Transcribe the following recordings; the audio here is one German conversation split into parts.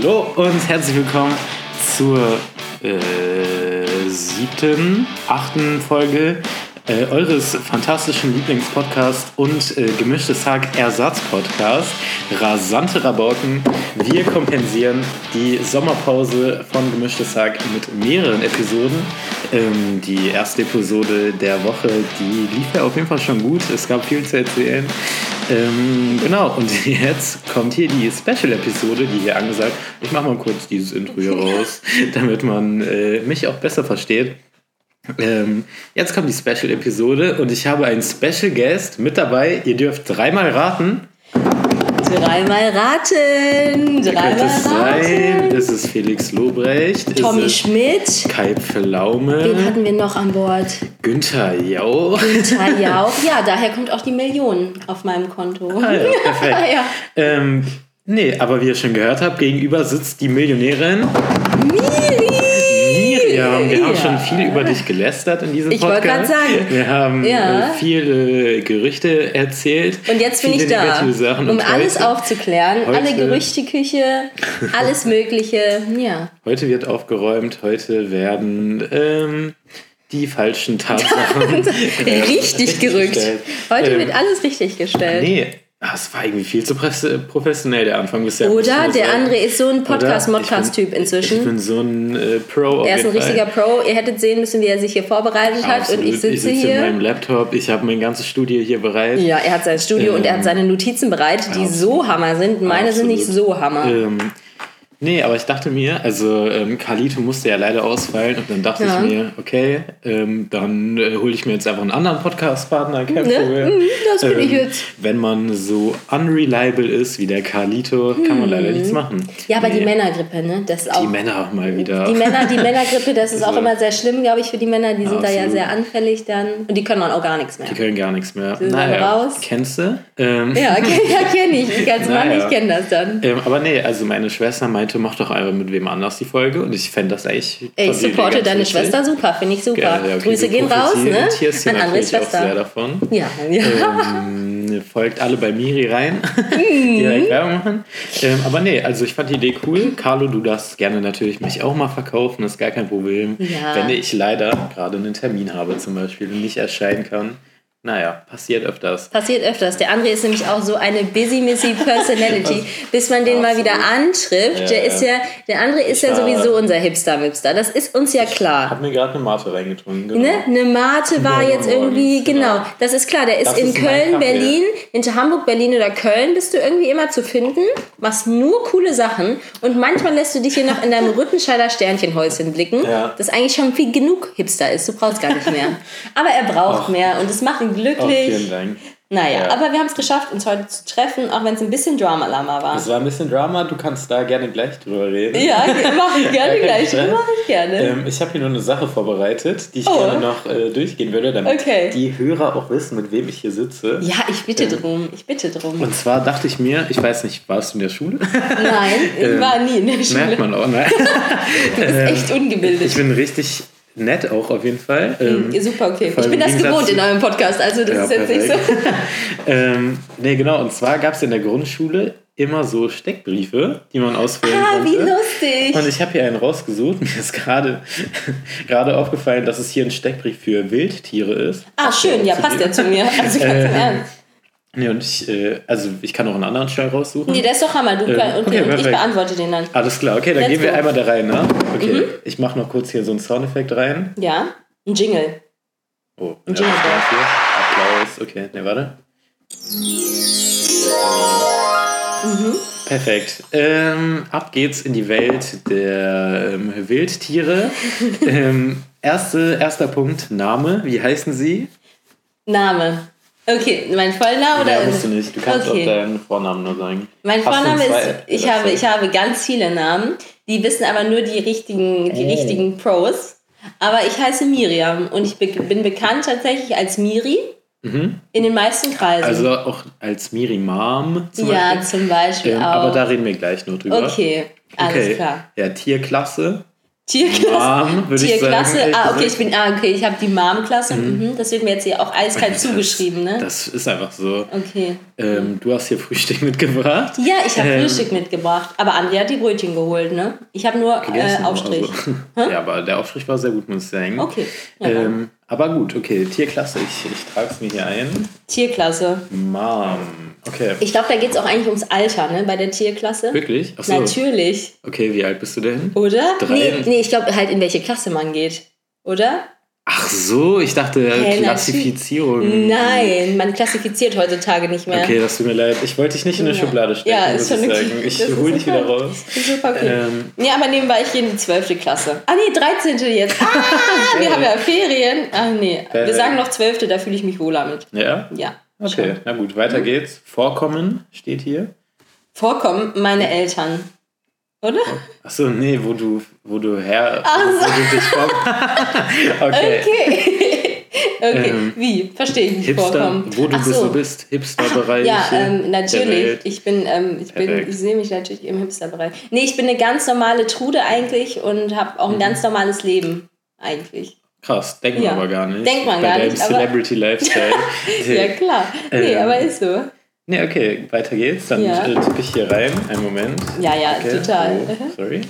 Hallo und herzlich willkommen zur äh, siebten, achten Folge äh, eures fantastischen Lieblingspodcasts und äh, gemischtes Hack Ersatzpodcast Rasante Rabauken. Wir kompensieren die Sommerpause von gemischtes Hack mit mehreren Episoden. Ähm, die erste Episode der Woche, die lief ja auf jeden Fall schon gut. Es gab viel zu erzählen. Ähm, genau, und jetzt kommt hier die Special-Episode, die hier angesagt. Ich mache mal kurz dieses Intro hier raus, damit man äh, mich auch besser versteht. Ähm, jetzt kommt die Special-Episode und ich habe einen Special Guest mit dabei. Ihr dürft dreimal raten. Dreimal raten. Dreimal es raten. sein? Ist es Felix Lobrecht? Tommy Schmidt. Kai Pflaume? Wen hatten wir noch an Bord? Günther Jauch? Günther Jauch. Ja, daher kommt auch die Million auf meinem Konto. Ah ja, perfekt. ja. Ähm, nee, aber wie ihr schon gehört habt, gegenüber sitzt die Millionärin Miri! Wir haben Ja. schon viel über dich gelästert in diesem Ich wollte Podcast. grad sagen. Wir haben Ja. äh, viele Gerüchte erzählt. Und jetzt bin ich da, Sachen. um alles heute, aufzuklären. heute- alle Gerüchteküche, alles Mögliche. Ja. Heute wird aufgeräumt. Heute werden ähm, die falschen Tatsachen äh, richtig gerückt. Heute Ähm, wird alles richtig gestellt. Nee, ah, es war irgendwie viel zu professionell, der Anfang bisher. Oder der. André ist so ein? Podcast-Modcast-Typ bin- Ich inzwischen. bin so ein äh, Pro. Er ist ein richtiger Pro. Ihr hättet sehen müssen, wie er sich hier vorbereitet hat. Absolut. Und ich sitze ich sitze in hier. meinem Laptop, ich habe mein ganzes Studio hier bereit. Ja, er hat sein Studio und er hat Ähm, seine Notizen bereit, die so Hammer sind. Meine sind nicht so Hammer. Ähm, nee, aber ich dachte mir, also ähm, Carlito musste ja leider ausfallen und dann dachte Ja. ich mir, okay, ähm, dann äh, hole ich mir jetzt einfach einen anderen Podcast-Partner, kein Ne? Problem. Mhm, das bin ich Ähm, jetzt. Wenn man so unreliable ist wie der Carlito, kann man leider nichts machen. Mhm. Ja, aber die Nee, Männergrippe, ne? Das ist auch. Die Männer mal wieder. Die Männer, die Männergrippe, das ist auch Also- immer sehr schlimm, glaube ich, für die Männer. Die sind da ja Absolut. sehr anfällig dann. Und die können dann auch gar nichts mehr. Die können gar nichts mehr. sind dann raus. Kennst du? Ähm, Ja, kenn, ja, kenne ich. Ich als Mann, Naja. ich kenne das dann. Ähm, aber nee, also meine Schwester meinte, mach doch einfach mit wem anders die Folge und ich fände das echt. Ey, ich supporte deine witzig. Schwester super, finde ich super. Ja, ja, okay, Grüße gehen raus, ne? profitierst hier An Andres natürlich auch sehr Schwester. davon. Ja, ja. Ähm, folgt alle bei Miri rein, Mhm. direkt Werbung machen. Ähm, aber nee, also ich fand die Idee cool. Carlo, du darfst gerne natürlich mich auch mal verkaufen, das ist gar kein Problem. Ja. Wenn ich leider gerade einen Termin habe zum Beispiel und nicht erscheinen kann. Naja, passiert öfters. Passiert öfters. Der André ist nämlich auch so eine busy missy Personality, bis man den mal wieder antrifft. Ja, der ist ja, der André ist ja sowieso unser Hipster-Mipster. Das ist uns ja klar. Hab mir gerade eine Mate reingetrunken. Genau. Ne? Eine Mate war Ja, jetzt morgens, irgendwie, genau. genau. Das ist klar, der ist Das in ist Köln, Kaffee. Berlin, hinter Hamburg, Berlin oder Köln bist du irgendwie immer zu finden, machst nur coole Sachen und manchmal lässt du dich hier noch in deinem Rüttenscheider Sternchenhäuschen blicken, das eigentlich schon viel genug Hipster ist. Du brauchst gar nicht mehr. Aber er braucht Ach. mehr und es macht Oh, glücklich. vielen Dank. Naja, Ja. aber wir haben es geschafft, uns heute zu treffen, auch wenn es ein bisschen Drama-Lama war. Es war ein bisschen Drama, du kannst da gerne gleich drüber reden. Ja, mache ich gerne gleich. Mache ich gerne. Ähm, ich habe hier nur eine Sache vorbereitet, die ich Oh. gerne noch äh, durchgehen würde, damit Okay. die Hörer auch wissen, mit wem ich hier sitze. ja, ich bitte ähm, drum. Ich bitte drum. Und zwar dachte ich mir, ich weiß nicht, warst du in der Schule? Nein, ich war nie in der Schule. Merkt man auch, ne? Du bist echt ungebildet. Ich bin richtig nett auch auf jeden Fall. Ähm, Ja, Super, okay. Ich bin das gewohnt in eurem Podcast, also das ja, ist jetzt nicht so. perfekt. ähm, nee, genau, und zwar gab es in der Grundschule immer so Steckbriefe, die man ausfüllen Ah, konnte. wie lustig. Und ich habe hier einen rausgesucht. Mir ist gerade gerade aufgefallen, dass es hier ein Steckbrief für Wildtiere ist. Ah, schön, ja, passt ja zu mir. Also ganz im Äh, Ernst. Nee, und ich, äh, also ich kann auch einen anderen Stall raussuchen. Nee, der ist doch Hammer. Du Ähm, kann, okay, okay, und ich beantworte den dann. Alles klar, okay, dann Let's gehen wir go. Mhm. einmal der Reihe nach. Okay, ich mache noch kurz hier so einen Soundeffekt rein. Ja, ein Jingle. Oh, Ein Jingle. Applaus. Okay, ne, warte. Mhm. Perfekt. Ähm, ab geht's in die Welt der ähm, Wildtiere. ähm, erste, erster Punkt, Name. Wie heißen sie? Name. Okay, mein Vollname oder? Ja, musst du nicht. Du kannst okay. auch deinen Vornamen nur sagen. Mein Hast Vorname ist, ich oder habe, ich habe ganz viele Namen. Die wissen aber nur die richtigen, die Oh. richtigen Pros. Aber ich heiße Miriam und ich be bin bekannt tatsächlich als Miri in den meisten Kreisen. Mhm. Also auch als Miri Mom zum ja, Beispiel. zum Beispiel Ähm, auch. aber da reden wir gleich noch drüber. okay, alles okay. klar. Ja, Tierklasse. Tierklasse. Mom, ich Tierklasse. ehrlich ah, okay, ich bin, ah, okay, ich habe die Mom-Klasse. Mhm. Das wird mir jetzt hier auch eiskalt Das- zugeschrieben, ne? Das ist einfach so. Okay. Ähm, du hast hier Frühstück mitgebracht. Ja, ich habe Ähm, Frühstück mitgebracht. Aber Andrea hat die Brötchen geholt, ne? Ich habe nur äh, Aufstrich. Also. Ja, aber der Aufstrich war sehr gut, muss ich sagen. Okay. Ja, Ähm, aber gut, okay, Tierklasse. Ich, ich trage es mir hier ein. Tierklasse. Mom. Okay. Ich glaube, da geht es auch eigentlich ums Alter, ne? Bei der Tierklasse. Wirklich? Achso. Natürlich. Okay, wie alt bist du denn? Oder? Drei. Nee, nee ich glaube halt, in welche Klasse man geht. Oder? Ach so, ich dachte Hä, Klassifizierung. Nein, man klassifiziert heutzutage nicht mehr. Okay, das tut mir leid. Ich wollte dich nicht in eine Ja. Schublade stecken, Ja, muss ist schon ich okay. sagen. Ich hole dich wieder raus. Super okay. Ähm, nee, aber nebenbei, ich gehe in die 12. Klasse. Ah, nee, 13. jetzt. Ah, wir haben ja Ferien. Ah, nee. Wir sagen noch 12. Da fühle ich mich wohler mit. ja? Ja. Okay, schon. na gut, weiter geht's. Vorkommen steht hier. Vorkommen meine Eltern. Oder? Achso, nee, wo du, wo du her, Ach wo du dich vor... okay. Okay. okay. Ähm, Wie? Verstehe ich nicht Hipster, vorkommen. wo du Ach bist, so. bist, Hipster-Bereich. Ja, ähm, natürlich. Ich bin, ähm, ich bin, ich sehe mich natürlich im Hipster-Bereich. Nee, ich bin eine ganz normale Trude eigentlich und habe auch ein Mhm. ganz normales Leben eigentlich. Krass, denkt man Ja. aber gar nicht. Denkt man Bei gar nicht, Celebrity Lifestyle. Ja, klar. Nee, Ähm, aber ist so. Nee, okay, weiter geht's. Dann Ja. äh, tippe ich hier rein. Einen Moment. Ja, ja, Okay. total. Oh, sorry.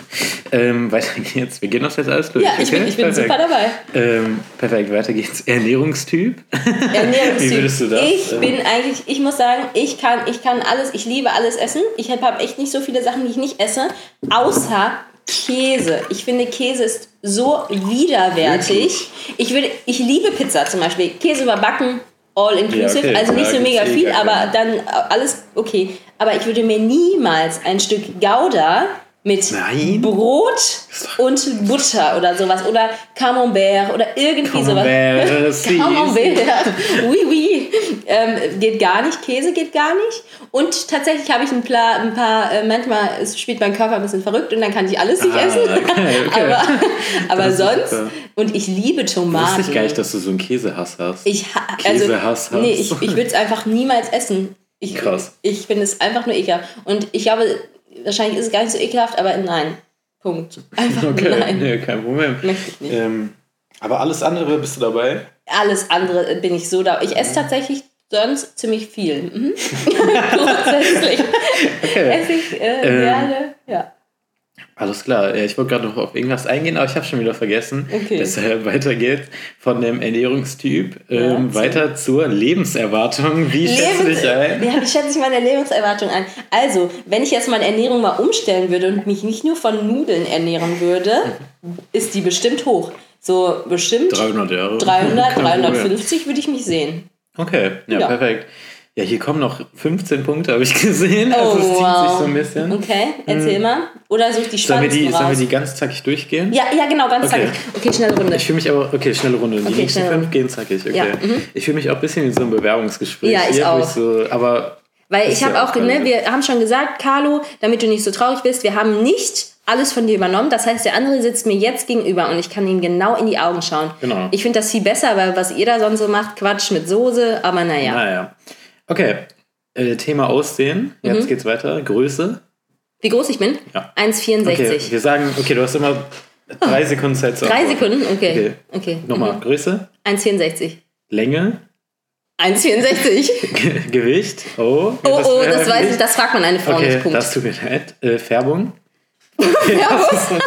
Ähm, weiter geht's. Wir gehen das jetzt alles durch. Ja, ich bin, okay? ich bin perfekt. super dabei. Ähm, perfekt, weiter geht's. Ernährungstyp. Ernährungstyp. Wie würdest du das, Ich ähm, bin eigentlich, ich muss sagen, ich kann, ich kann alles, ich liebe alles essen. Ich habe hab echt nicht so viele Sachen, die ich nicht esse, außer Käse. Ich finde, Käse ist so widerwärtig. Ich, würde, ich liebe Pizza zum Beispiel. Käse überbacken, all inclusive. Ja, okay, also nicht so mega eh viel, gar aber dann äh, alles okay. Aber ich würde mir niemals ein Stück Gouda mit Nein. Brot und Butter oder sowas oder Camembert oder irgendwie Camembert, sowas. Camembert, oui, oui. Ähm, geht gar nicht, Käse geht gar nicht. Und tatsächlich habe ich ein paar, ein paar äh, manchmal es spielt mein Körper ein bisschen verrückt und dann kann ich alles nicht Ah, essen. okay, okay. aber aber sonst, super. und ich liebe Tomaten. Wusste ich gar nicht, dass du so einen Käsehass hast. Ich ha also, Käsehass hast. nee, ich, ich würde es einfach niemals essen. Ich, Krass. Ich finde es einfach nur ekelhaft. Und ich glaube, wahrscheinlich ist es gar nicht so ekelhaft, aber nein. Punkt. Einfach okay, nein. nee, kein Problem. Möchte ich nicht. Ähm, aber alles andere bist du dabei? Alles andere bin ich so da. Ich esse tatsächlich sonst ziemlich viel. Mhm. Grundsätzlich Okay. esse ich äh, Ähm, gerne. Ja. Alles klar. Ja, ich wollte gerade noch auf irgendwas eingehen, aber ich habe schon wieder vergessen. Okay. Deshalb weiter geht's von dem Ernährungstyp ähm, so. weiter zur Lebenserwartung. Wie Lebens- dich ein? Ja, wie schätze ich meine Lebenserwartung ein? Also, wenn ich jetzt meine Ernährung mal umstellen würde und mich nicht nur von Nudeln ernähren würde, ist die bestimmt hoch. So bestimmt 300 Euro. 300, Kein Problem. 350 würde ich mich sehen. Okay, ja, Ja. perfekt. Ja, hier kommen noch 15 Punkte, habe ich gesehen. Oh, also es zieht sich so ein bisschen. Okay, erzähl mal. Oder such die Sollen wir, spannendsten die, sollen wir raus. die ganz zackig durchgehen? ja, ja, genau, ganz Okay. zackig. Okay, schnelle Runde. Ich fühle mich aber, okay, schnelle Runde. Die Okay, nächsten fünf gehen zackig, okay. Ja, mhm. Ich fühle mich auch ein bisschen wie so ein Bewerbungsgespräch. Ja, ich hier, auch. so, aber Weil ich habe ja auch, ne, wir haben schon gesagt, Carlo, damit du nicht so traurig bist, wir haben nicht alles von dir übernommen. Das heißt, der andere sitzt mir jetzt gegenüber und ich kann ihm genau in die Augen schauen. Genau. Ich finde das viel besser, weil was ihr da sonst so macht, Quatsch mit Soße, aber naja. naja. Okay, äh, Thema Aussehen. Jetzt Mhm. geht's weiter. Größe. Wie groß ich bin? Ja. 1,64. Okay, wir sagen, okay, du hast immer drei Sekunden Zeit zu Drei. Sekunden? Okay. Okay. okay. Nochmal, Mhm. Größe, 1,64. Länge, 1,64. Ge Gewicht. Oh, Oh, oh, das weiß ich, das fragt man eine Frau Okay, nicht. Punkt. das tut mir leid. Äh, Färbung. Das bisschen-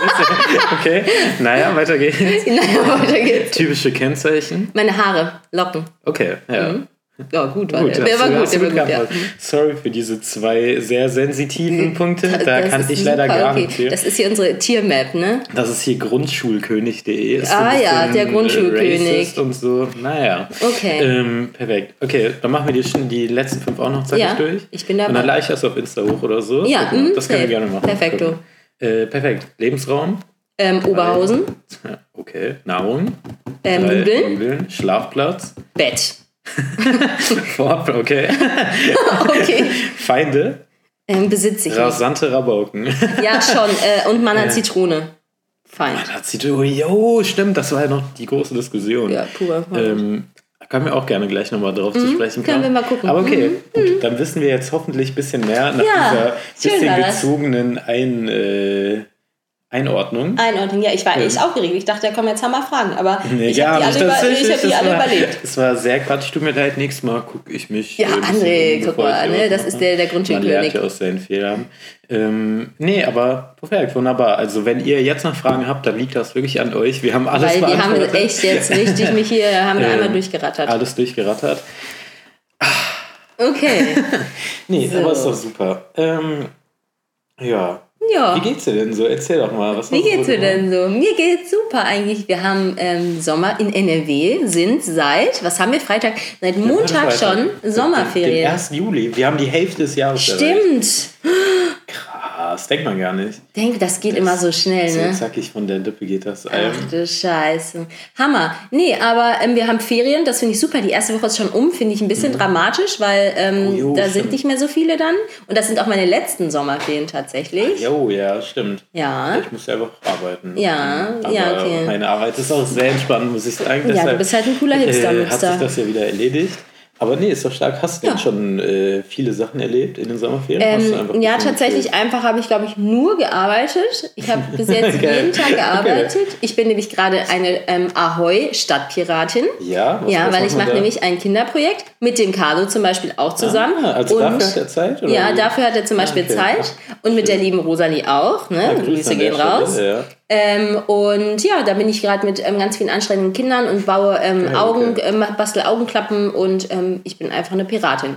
okay, naja, weiter geht's. naja, weiter geht's. Typische Kennzeichen. Meine Haare, Locken. Okay, ja. Ja, gut, war Gut, der. Der war gut, der war gut, ja. Sorry für diese zwei sehr sensitiven Punkte. Da Das kann ich leider super, gar okay. nichts für. Das ist hier unsere Tiermap, ne? Das ist hier grundschulkönig.de. Ist Ah ein ja, der Grundschulkönig. äh, racist Und so. Naja. Okay. Ähm, perfekt. Okay, dann machen wir die, schon die letzten fünf auch noch zackig Ja, durch. ich bin dabei. Und dann lade ich das auf Insta hoch oder so. Ja, wir. mhm, das können wir gerne machen. Perfekto. Äh, perfekt. Lebensraum. Ähm, Oberhausen, Okay. Nahrung. ähm, Nudeln. Schlafplatz. Bett. Fort, okay. Okay. Feinde. Ähm, besitze ich. nicht. Rasante Rabauken. Ja, schon. Äh, und Manna Zitrone. Fein. Da zieht oh, jo, stimmt, das war ja noch die große Diskussion. Ja, pur. Ähm, da können wir auch gerne gleich nochmal drauf zu sprechen Mhm, können kommen. wir mal gucken. Aber okay, Mhm, gut, dann wissen wir jetzt hoffentlich ein bisschen mehr nach Ja, dieser bisschen gezogenen Ein, äh, Einordnung. Einordnung, ja, ich war echt aufgeregt. Ich dachte, da kommen jetzt Hammer Fragen, aber Nee, ich gar habe die alle, über, ich hab die alle war- überlebt. Es war sehr quatsch. Tut mir leid, nächstes Mal gucke ich mich. Ja, äh, André, um, guck mal, ne, das ist der- der Grundschulkönig. Man lernt ja aus seinen Fehlern. Ähm, nee, aber perfekt, wunderbar. Also, wenn ihr jetzt noch Fragen habt, dann liegt das wirklich an euch. Wir haben alles Weil wir haben echt jetzt richtig mich hier, haben wir Ähm, einmal durchgerattert. Alles durchgerattert. Okay. Nee, So. aber ist doch super. Ähm, ja. Ja. Wie geht's dir denn so? Erzähl doch mal. Was Wie geht's dir denn so? Mir geht's super eigentlich. Wir haben ähm, Sommer in NRW, sind seit, was haben wir Freitag? Seit Montag Freitag. schon Den Sommerferien. 1. Juli. Wir haben die Hälfte des Jahres erreicht. Krass, denkt man gar nicht. Denk, das geht immer so schnell, So ne? zackig von der Lippe geht das. Ach Ähm, du Scheiße. Hammer. Nee, aber ähm, wir haben Ferien, das finde ich super. Die erste Woche ist schon um, finde ich ein bisschen dramatisch, weil ähm, Mhm. Oh, jo, da stimmt. sind nicht mehr so viele dann. Und das sind auch meine letzten Sommerferien tatsächlich. jo, ja, stimmt. Ja. Ich muss ja einfach arbeiten. Ja, Aber ja, okay. Meine Arbeit ist auch sehr entspannt, muss ich sagen. Ja, du bist halt ein cooler äh, hat Hipster-Mipster. sich das ja wieder erledigt. Aber nee, ist doch stark. Hast du denn Ja. schon äh, viele Sachen erlebt in den Sommerferien? Ähm, ja, ein bisschen tatsächlich einfach habe ich, glaube ich, nur gearbeitet. Ich habe bis jetzt jeden Tag gearbeitet. Ich bin nämlich gerade eine ähm, Ahoi-Stadtpiratin. Ja, was- Ja, was weil ich mache da? nämlich ein Kinderprojekt mit dem Carlo zum Beispiel auch zusammen. Ah, also und dafür hat er Zeit? Oder ja, dafür hat er zum Beispiel okay. Zeit. Und mit der lieben Rosalie auch. Ne? Ja, Grüße gehen Stelle, raus. Ja. Ähm, und ja, da bin ich gerade mit ähm, ganz vielen anstrengenden Kindern und baue ähm, Ja, Augen, okay. ähm, bastel Augenklappen und ähm, ich bin einfach eine Piratin.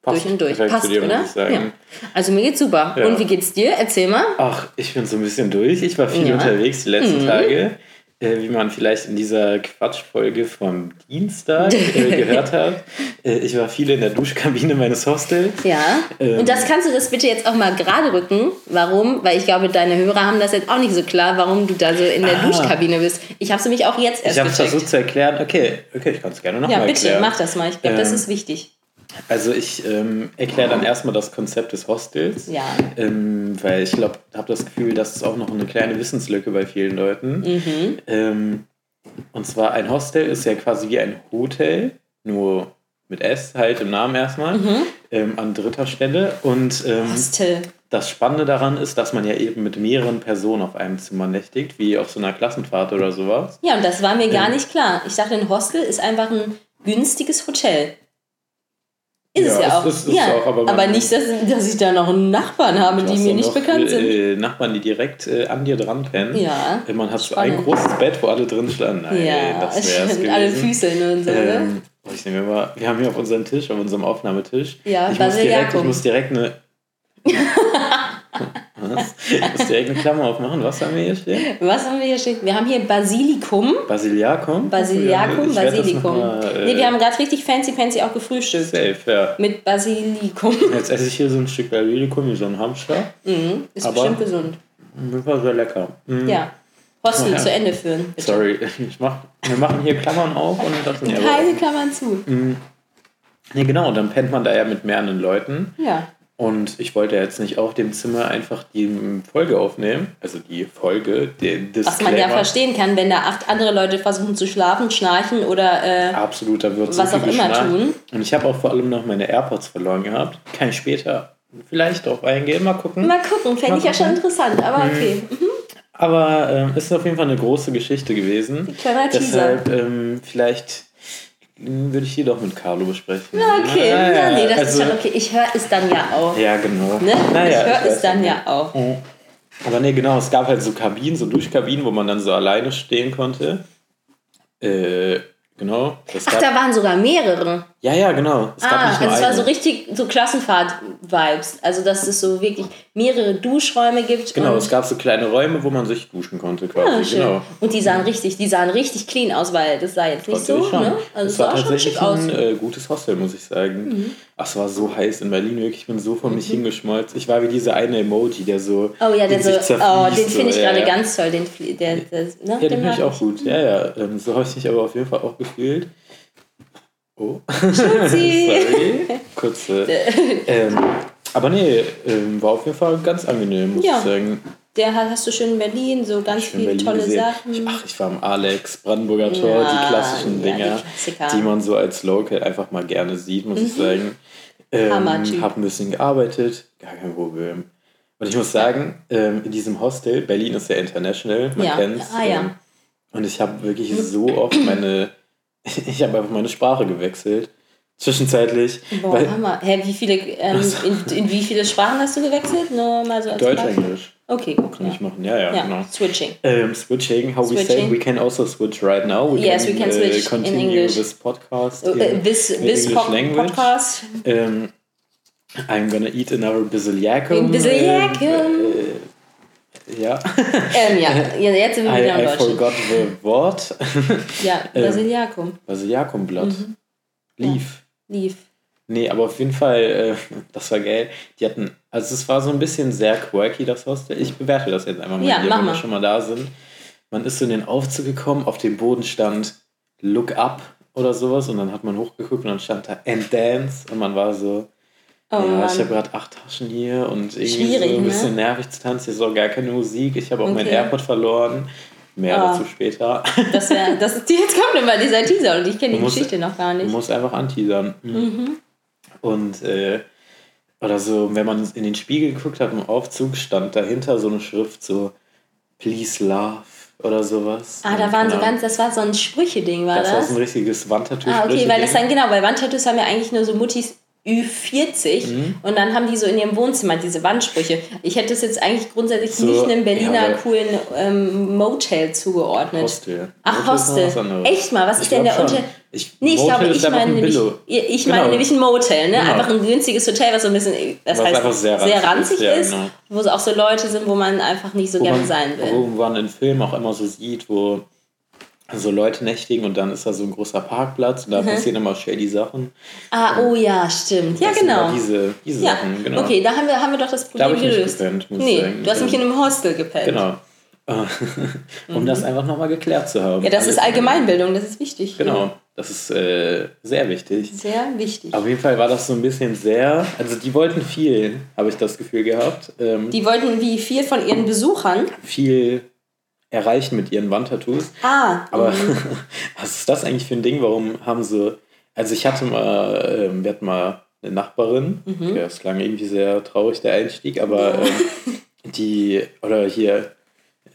Passt durch und durch. Passt, dir, oder? Ja. Also mir geht's super. Ja. Und wie geht's dir? Erzähl mal. Ach, ich bin so ein bisschen durch. Ich war viel Ja. Mhm. unterwegs die letzten Tage. Äh, wie man vielleicht in dieser Quatschfolge vom Dienstag äh, gehört hat. Äh, ich war viel in der Duschkabine meines Hostels. Ja. Ähm. und das kannst du das bitte jetzt auch mal gerade rücken. Warum? Weil ich glaube, deine Hörer haben das jetzt auch nicht so klar, warum du da so in der Ah. Duschkabine bist. Ich habe es nämlich auch jetzt erst Ich habe versucht zu erklären. Okay, okay, ich kann es gerne nochmal ja, bitte, erklären. mach das mal. Ich glaube, das Ähm, ist wichtig. Also ich ähm, erkläre dann erstmal das Konzept des Hostels. Ja. Ähm, weil ich glaube, habe das Gefühl, das ist auch noch eine kleine Wissenslücke bei vielen Leuten. Mhm. Ähm, und zwar ein Hostel ist ja quasi wie ein Hotel, nur mit S halt im Namen erstmal, Mhm. ähm, an dritter Stelle. Und ähm, Hostel. das Spannende daran ist, dass man ja eben mit mehreren Personen auf einem Zimmer nächtigt, wie auf so einer Klassenfahrt oder sowas. Ja, und das war mir gar Ähm. nicht klar. Ich dachte, ein Hostel ist einfach ein günstiges Hotel. Ist es Ja, ja es auch. ist- es ja, auch, aber aber, nicht, dass, dass ich da noch Nachbarn habe, die mir nicht bekannt sind. Äh, Nachbarn, die direkt äh, an dir dran pennen. Ja. Äh, Man hat so Spannend. ein großes Bett, wo alle drin standen. Nein, ja, das wäre es. Alle. Füße und so, ne? Ähm, ich nehme mal, wir haben hier auf unserem Tisch, auf unserem Aufnahmetisch. Ja, ich muss, direkt, ich muss direkt eine. Was? Muss direkt eine Klammer aufmachen. Was haben wir hier stehen? Was haben wir hier stehen? Wir haben hier Basilikum. Basiliakum? Basiliakum, Basilikum. mal, äh, nee, wir haben gerade richtig fancy fancy auch gefrühstückt. Safe, ja. Mit Basilikum. Jetzt esse ich hier so ein Stück Basilikum wie so ein Hamster. Mhm, ist Aber- bestimmt gesund. War sehr lecker. Mhm. Ja. Hostel Oh ja. zu Ende führen. Bitte. Sorry, ich mach, wir machen hier Klammern auf und das sind Keine Klammern zu. Nee, genau, dann pennt man da ja mit mehreren Leuten. Ja. Und ich wollte jetzt nicht auf dem Zimmer einfach die Folge aufnehmen. Also die Folge, den Was man ja Disclaimer. verstehen kann, wenn da acht andere Leute versuchen zu schlafen, schnarchen oder äh, Absolut, da wird Was auch immer tun. Und ich habe auch vor allem noch meine AirPods verloren gehabt. Kann ich später vielleicht drauf eingehen, mal gucken. mal gucken, fände ich ja schon interessant, aber okay. Mhm. Aber ähm, ist auf jeden Fall eine große Geschichte gewesen. Kleiner Teaser. Deshalb ähm, vielleicht würde ich die doch mit Carlo besprechen. Okay, Naja, ja, nee, das also, ist schon okay. Ich höre es dann ja auch. Ja, genau. Ne? Naja, ich höre es dann nicht. ja auch. Aber nee, genau, es gab halt so Kabinen, so Duschkabinen, wo man dann so alleine stehen konnte. Äh, genau. Ach, gab, da waren sogar mehrere. Ja, ja, genau. Es gab Ah, also es war so richtig so Klassenfahrt-Vibes. Also, dass es so wirklich mehrere Duschräume gibt. Genau, es gab so kleine Räume, wo man sich duschen konnte quasi. Ah, schön. genau. Und die sahen richtig, die sahen richtig clean aus, weil das sah jetzt nicht so, ne? Also es war sah schon tatsächlich. Mhm. ein äh, gutes Hostel, muss ich sagen. Ach, es war so heiß in Berlin, wirklich. Ich bin so von mich hingeschmolzen. Ich war wie dieser eine Emoji, der so. Oh ja, der so, oh, den finde ich so, gerade ja, ja. ganz toll. Den, der, der, ne? Ja, den finde mag ich auch gut. Ja, ja. Ähm, so habe ich mich aber auf jeden Fall auch gefühlt. Oh. Sorry. Kurze. ähm, aber nee, ähm, war auf jeden Fall ganz angenehm, muss Ja. ich sagen. Der hat- hast du schön in Berlin, so ganz viele Berlin tolle gesehen. Sachen. Ich, ach, ich war am Alex, Brandenburger Tor, Ja, die klassischen ja, die Dinger, Klassiker. die man so als Local einfach mal gerne sieht, muss ich sagen. Ähm, hab ein bisschen gearbeitet, gar kein Problem. Und ich muss sagen, ähm, in diesem Hostel, Berlin ist ja international, man Ja. kennt's. Ah, ja. ähm, Und ich habe wirklich so oft meine, ich habe einfach meine Sprache gewechselt. Zwischenzeitlich. Boah, weil, Hammer. Hä, wie viele, ähm, in, in wie viele Sprachen hast du gewechselt? Nur mal so als Deutsch, Frage. Englisch. Okay, gut. Kann Ja. ich machen. Ja, ja, ja, genau. switching. Um, switching, how we say, Switching. we can also switch right now. We Yes, we can uh, switch in continue English. this podcast. Uh, in- this in this English po language. podcast. Um, I'm gonna eat another Basiliacum. Ein Basiliacum. Ja. Ähm, ja. ja, jetzt sind wir wieder I, im I Deutschen. forgot the wort. Ja, Ähm, Basiliakum. Basiliakumblatt. Mhm. Leaf. Lief. Nee, aber auf jeden Fall, äh, das war geil. Die hatten, also es war so ein bisschen sehr quirky, das Hostel. Ich bewerte das jetzt einfach mal Ja, hier, wenn wir schon mal da sind. Man ist so in den Aufzug gekommen, auf dem Boden stand Look Up oder sowas und dann hat man hochgeguckt und dann stand da And Dance und man war so, Oh ja, Mann. ich habe gerade acht Taschen hier und irgendwie Schwierig, so ein ne? bisschen nervig zu tanzen. Hier ist auch gar keine Musik. Ich habe auch mein Okay. AirPod verloren. Mehr Ah. dazu später. Das wär, das ist, jetzt kommt immer dieser Teaser und ich kenne die Du musst- Geschichte noch gar Man nicht. muss einfach anteasern. Mhm. Und äh, oder so, wenn man in den Spiegel geguckt hat im Aufzug, stand dahinter so eine Schrift so Please Love oder sowas. Ah, da waren so ganz, das war so ein Sprüche-Ding, war Das das? war so ein richtiges Wandtattoo. Ah, okay, weil das dann, genau, weil Wandtattoos haben ja eigentlich nur so Muttis Ü40 Mhm. und dann haben die so in ihrem Wohnzimmer diese Wandsprüche. Ich hätte es jetzt eigentlich grundsätzlich So, nicht einem Berliner ja, coolen ähm, Motel zugeordnet. Hostel. Ach, Hostel. Echt mal, was Ich ist denn der. Unter... Ich, Nee, ich glaube, ich meine, ein nämlich, ich Genau. meine nämlich ein Motel, ne? Genau. Einfach ein günstiges Hotel, was so ein bisschen, das Was heißt, einfach sehr sehr ranzig ranzig ist, ist, genau. wo so auch so Leute sind, wo man einfach nicht so wo gerne man, sein will. Wo man in Filmen auch immer so sieht, wo so Leute nächtigen und dann ist da so ein großer Parkplatz und da passieren immer shady Sachen. Ah, oh ja, stimmt. Ja, genau. Diese, diese Ja, Sachen, genau. okay, da haben wir, haben wir doch das Da Problem ich nicht gelöst. gepennt, muss ich nee, sagen. du hast nämlich in einem Hostel gepennt. Genau. um das einfach nochmal geklärt zu haben. Mhm. Ja, das ist Alles- Allgemeinbildung, das ist wichtig. Genau, das ist äh, sehr wichtig. Sehr wichtig. Auf jeden Fall war das so ein bisschen sehr, also die wollten viel, habe ich das Gefühl gehabt. Ähm, Die wollten wie viel von ihren Besuchern. viel erreichen mit ihren Wandtattoos. Ah, Aber mhm. was ist das eigentlich für ein Ding? Warum haben sie. Also ich hatte mal, ähm, wir hatten mal eine Nachbarin, Mhm. ja, es klang irgendwie sehr traurig, der Einstieg, aber ähm, die, oder hier,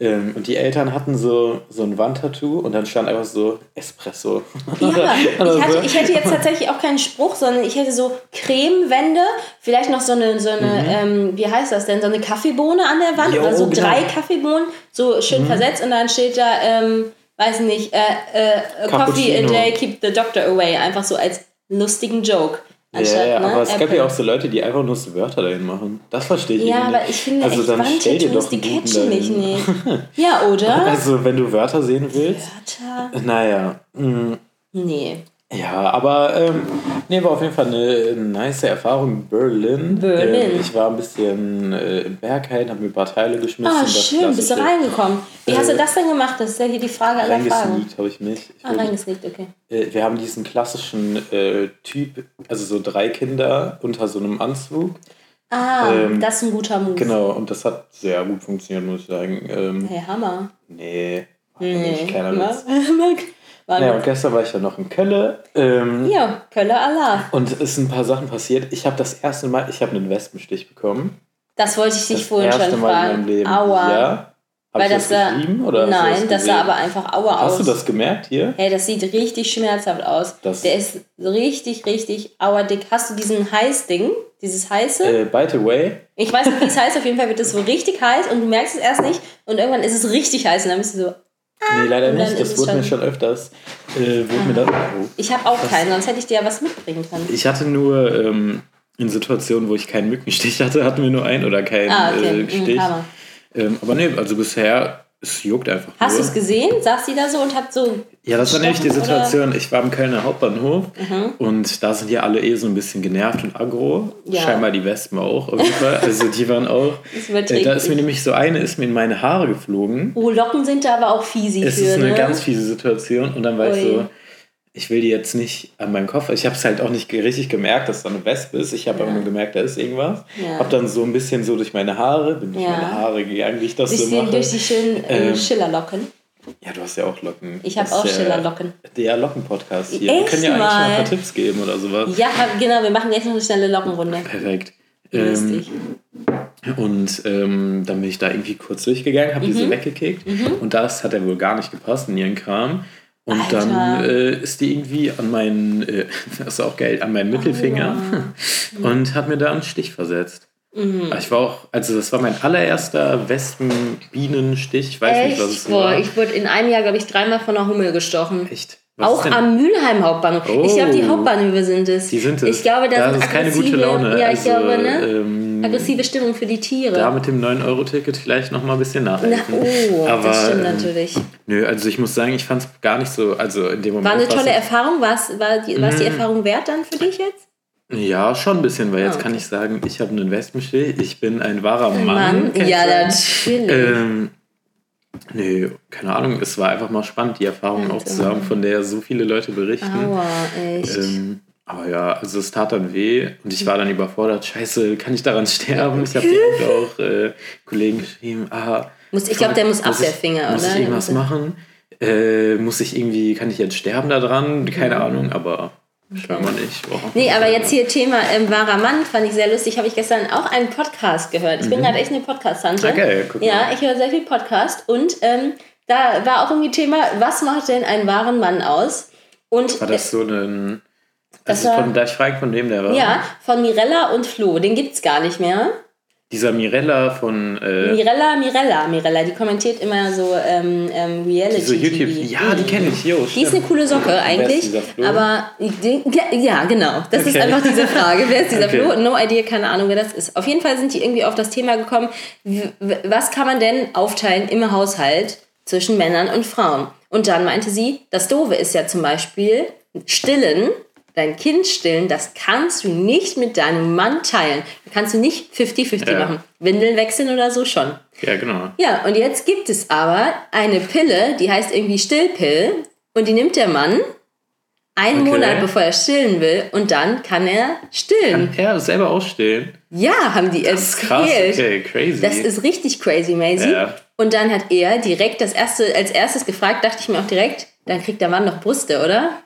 ähm, und die Eltern hatten so, so ein Wandtattoo und dann stand einfach so Espresso. Ja, ich, hatte, ich hätte jetzt tatsächlich auch keinen Spruch, sondern ich hätte so Cremewände, vielleicht noch so eine, so eine ähm, wie heißt das denn, so eine Kaffeebohne an der Wand Jo, oder so genau. drei Kaffeebohnen, so schön versetzt und dann steht da, ähm, weiß nicht, äh, äh, Coffee a day, keep the doctor away, einfach so als lustigen Joke. Ja, Anstatt, ja, ne, aber es gab ja auch so Leute, die einfach nur so Wörter dahin machen. Das verstehe ich Ja, irgendwie aber nicht. ich finde also echt dann stell dir doch die catchen mich nicht. Ja, oder? Also wenn du Wörter sehen willst, Wörter? naja. mh, Nee. Ja, aber ähm, nee, war auf jeden Fall eine nice Erfahrung. Berlin. Berlin. Ähm, ich war ein bisschen äh, im Berghain, habe mir ein paar Teile geschmissen. Ah, schön, bist du reingekommen. Wie hast du Äh, das denn gemacht? Das ist ja hier die Frage aller Fragen. Reingesneakt habe ich mich. Ich Ah, reingesneakt, okay. äh, wir haben diesen klassischen äh, Typ, also so drei Kinder unter so einem Anzug. Ah, Ähm, das ist ein guter Move. Genau, und das hat sehr gut funktioniert, muss ich sagen. Ähm, Hey, Hammer. nee, Nee. nicht? Witz. War Naja, und gestern war ich ja noch in Kölle. Ähm, Ja, Kölle Allah. Und es sind ein paar Sachen passiert. Ich habe das erste Mal, ich habe einen Wespenstich bekommen. Das wollte ich dich Das vorhin erste schon Mal in fragen. meinem Leben. Aua. Ja. Hab Weil das geschrieben? Oder hast nein, das das sah aber einfach Aua Hast aus. du das gemerkt hier? Hey, das sieht richtig schmerzhaft aus. Das- Der ist richtig, richtig auerdick. Hast du diesen Heiß-Ding? Dieses heiße? Äh, by the way, Ich weiß nicht, wie es heißt. Auf jeden Fall wird es so richtig heiß und du merkst es erst nicht. Und irgendwann ist es richtig heiß und dann bist du so. Nee, leider und dann nicht. Das wurde mir schon- schon öfters. Äh, wurde mir das, oh. Ich habe auch keinen, sonst hätte ich dir ja was mitbringen können. Ich hatte nur ähm, in Situationen, wo ich keinen Mückenstich hatte, hatten wir nur einen oder keinen Ah, okay. äh, Mhm, Stich. Hammer. Ähm, aber nee, also bisher, es juckt einfach Hast du es gesehen? Saß die da so und hat so. Ja, das war nämlich die gestochen, oder? Situation. Ich war am Kölner Hauptbahnhof Mhm. und da sind ja alle eh so ein bisschen genervt und aggro. Ja. Scheinbar die Wespen auch auf jeden Fall. Also die waren auch. Das Äh, da ist mir nämlich so eine, ist mir in meine Haare geflogen. Oh, Locken sind da aber auch fiesi Es für, ist eine ne? ganz fiese Situation und dann war ich Ui. so, ich will die jetzt nicht an meinen Kopf. Ich habe es halt auch nicht richtig gemerkt, dass da eine Wespe ist. Ich habe aber nur gemerkt, da ist irgendwas. Ja. Hab dann so ein bisschen so durch meine Haare, bin durch Ja. meine Haare gegangen, wie ich das durch, so mache. durch die schönen äh, Ähm, Schillerlocken. Ja, du hast ja auch Locken. Ich habe auch ja Schillerlocken. Der Locken-Podcast hier. Echt Wir können ja eigentlich mal ein mal? paar Tipps geben oder sowas. Ja, genau, wir machen jetzt noch eine schnelle Lockenrunde. Perfekt. Ähm, lustig. Und ähm, dann bin ich da irgendwie kurz durchgegangen, habe Mhm. diese weggekickt. Und das hat er wohl gar nicht gepasst in ihren Kram. Und Alter. dann äh, ist die irgendwie an meinen, äh, das ist auch geil, an meinen Mittelfinger und hat mir da einen Stich versetzt. Mhm. Ich war auch, also das war mein allererster Wespenbienenstich. Ich weiß nicht, was es Echt? Boah, war. ich wurde in einem Jahr, glaube ich, dreimal von einer Hummel gestochen. Echt? Was Auch denn- am Mülheim Hauptbahnhof. Ich glaube, die Oh. Hauptbahnhöfe sind es. Die sind es. Ich glaube, da das sind ist keine gute Laune. Ja, ich also, glaube, ne? ähm, Aggressive Stimmung für die Tiere. da mit dem 9-Euro-Ticket vielleicht noch mal ein bisschen Na, nachhelfen. oh, Aber, das stimmt ähm, natürlich. Nö, also ich muss sagen, ich fand es gar nicht so, also in dem Moment. War eine tolle Erfahrung. War's, war die, war's die Mhm. Erfahrung wert dann für dich jetzt? Ja, schon ein bisschen, weil jetzt Ah, kann okay. ich sagen, ich habe einen Wespenstich, ich bin ein wahrer Mann. Mann, kann ja, natürlich. Ähm, nee, keine Ahnung, es war einfach mal spannend, die Erfahrung zu haben, von der so viele Leute berichten. Aua, echt. Ähm, aber ja, also es tat dann weh und ich war dann überfordert. Scheiße, kann ich daran sterben? Ich habe direkt auch äh, Kollegen geschrieben, ah, Muss- ich glaube, der muss ab, ich, der Finger, muss oder? ich irgendwas muss- machen? Äh, muss ich irgendwie, kann ich jetzt sterben daran? Keine Mhm. Ahnung, aber scheinbar nicht. Boah. Nee, aber jetzt hier Thema ähm, wahrer Mann fand ich sehr lustig. Habe ich gestern auch einen Podcast gehört. Ich bin gerade echt eine Podcast-Tante. Mhm. Ah, guck Ja, mal. ich höre sehr viel Podcast und ähm, da war auch irgendwie Thema, was macht denn einen wahren Mann aus? Und War das so ein. Das Also war- von, darf ich fragen, von wem der war? ja, von Mirella und Flo, den gibt's gar nicht mehr. Dieser Mirella von. Äh, Mirella, Mirella, Mirella, die kommentiert immer so ähm, ähm, Reality. diese YouTube. TV. Ja, die kenne ich, jo. Die ist eine coole Socke eigentlich, aber ja, ja, genau. Das ist Okay. einfach diese Frage. Wer ist dieser Okay. Flo? No idea, keine Ahnung, wer das ist. Auf jeden Fall sind die irgendwie auf das Thema gekommen, was kann man denn aufteilen im Haushalt zwischen Männern und Frauen? Und dann meinte sie, das Doofe ist ja zum Beispiel Stillen, dein Kind stillen, das kannst du nicht mit deinem Mann teilen. Da kannst du nicht 50-50 Ja. machen. Windeln wechseln oder so schon. Ja, genau. Ja, und jetzt gibt es aber eine Pille, die heißt irgendwie Stillpill und die nimmt der Mann einen Okay. Monat bevor er stillen will und dann kann er stillen. Kann er selber ausstehen? Ja, haben die Das ist krass, erzählt. okay, crazy. Das ist richtig crazy, Maisie. Ja. Und dann hat er direkt das erste, als erstes gefragt, dachte ich mir auch direkt, dann kriegt der Mann noch Brüste, oder?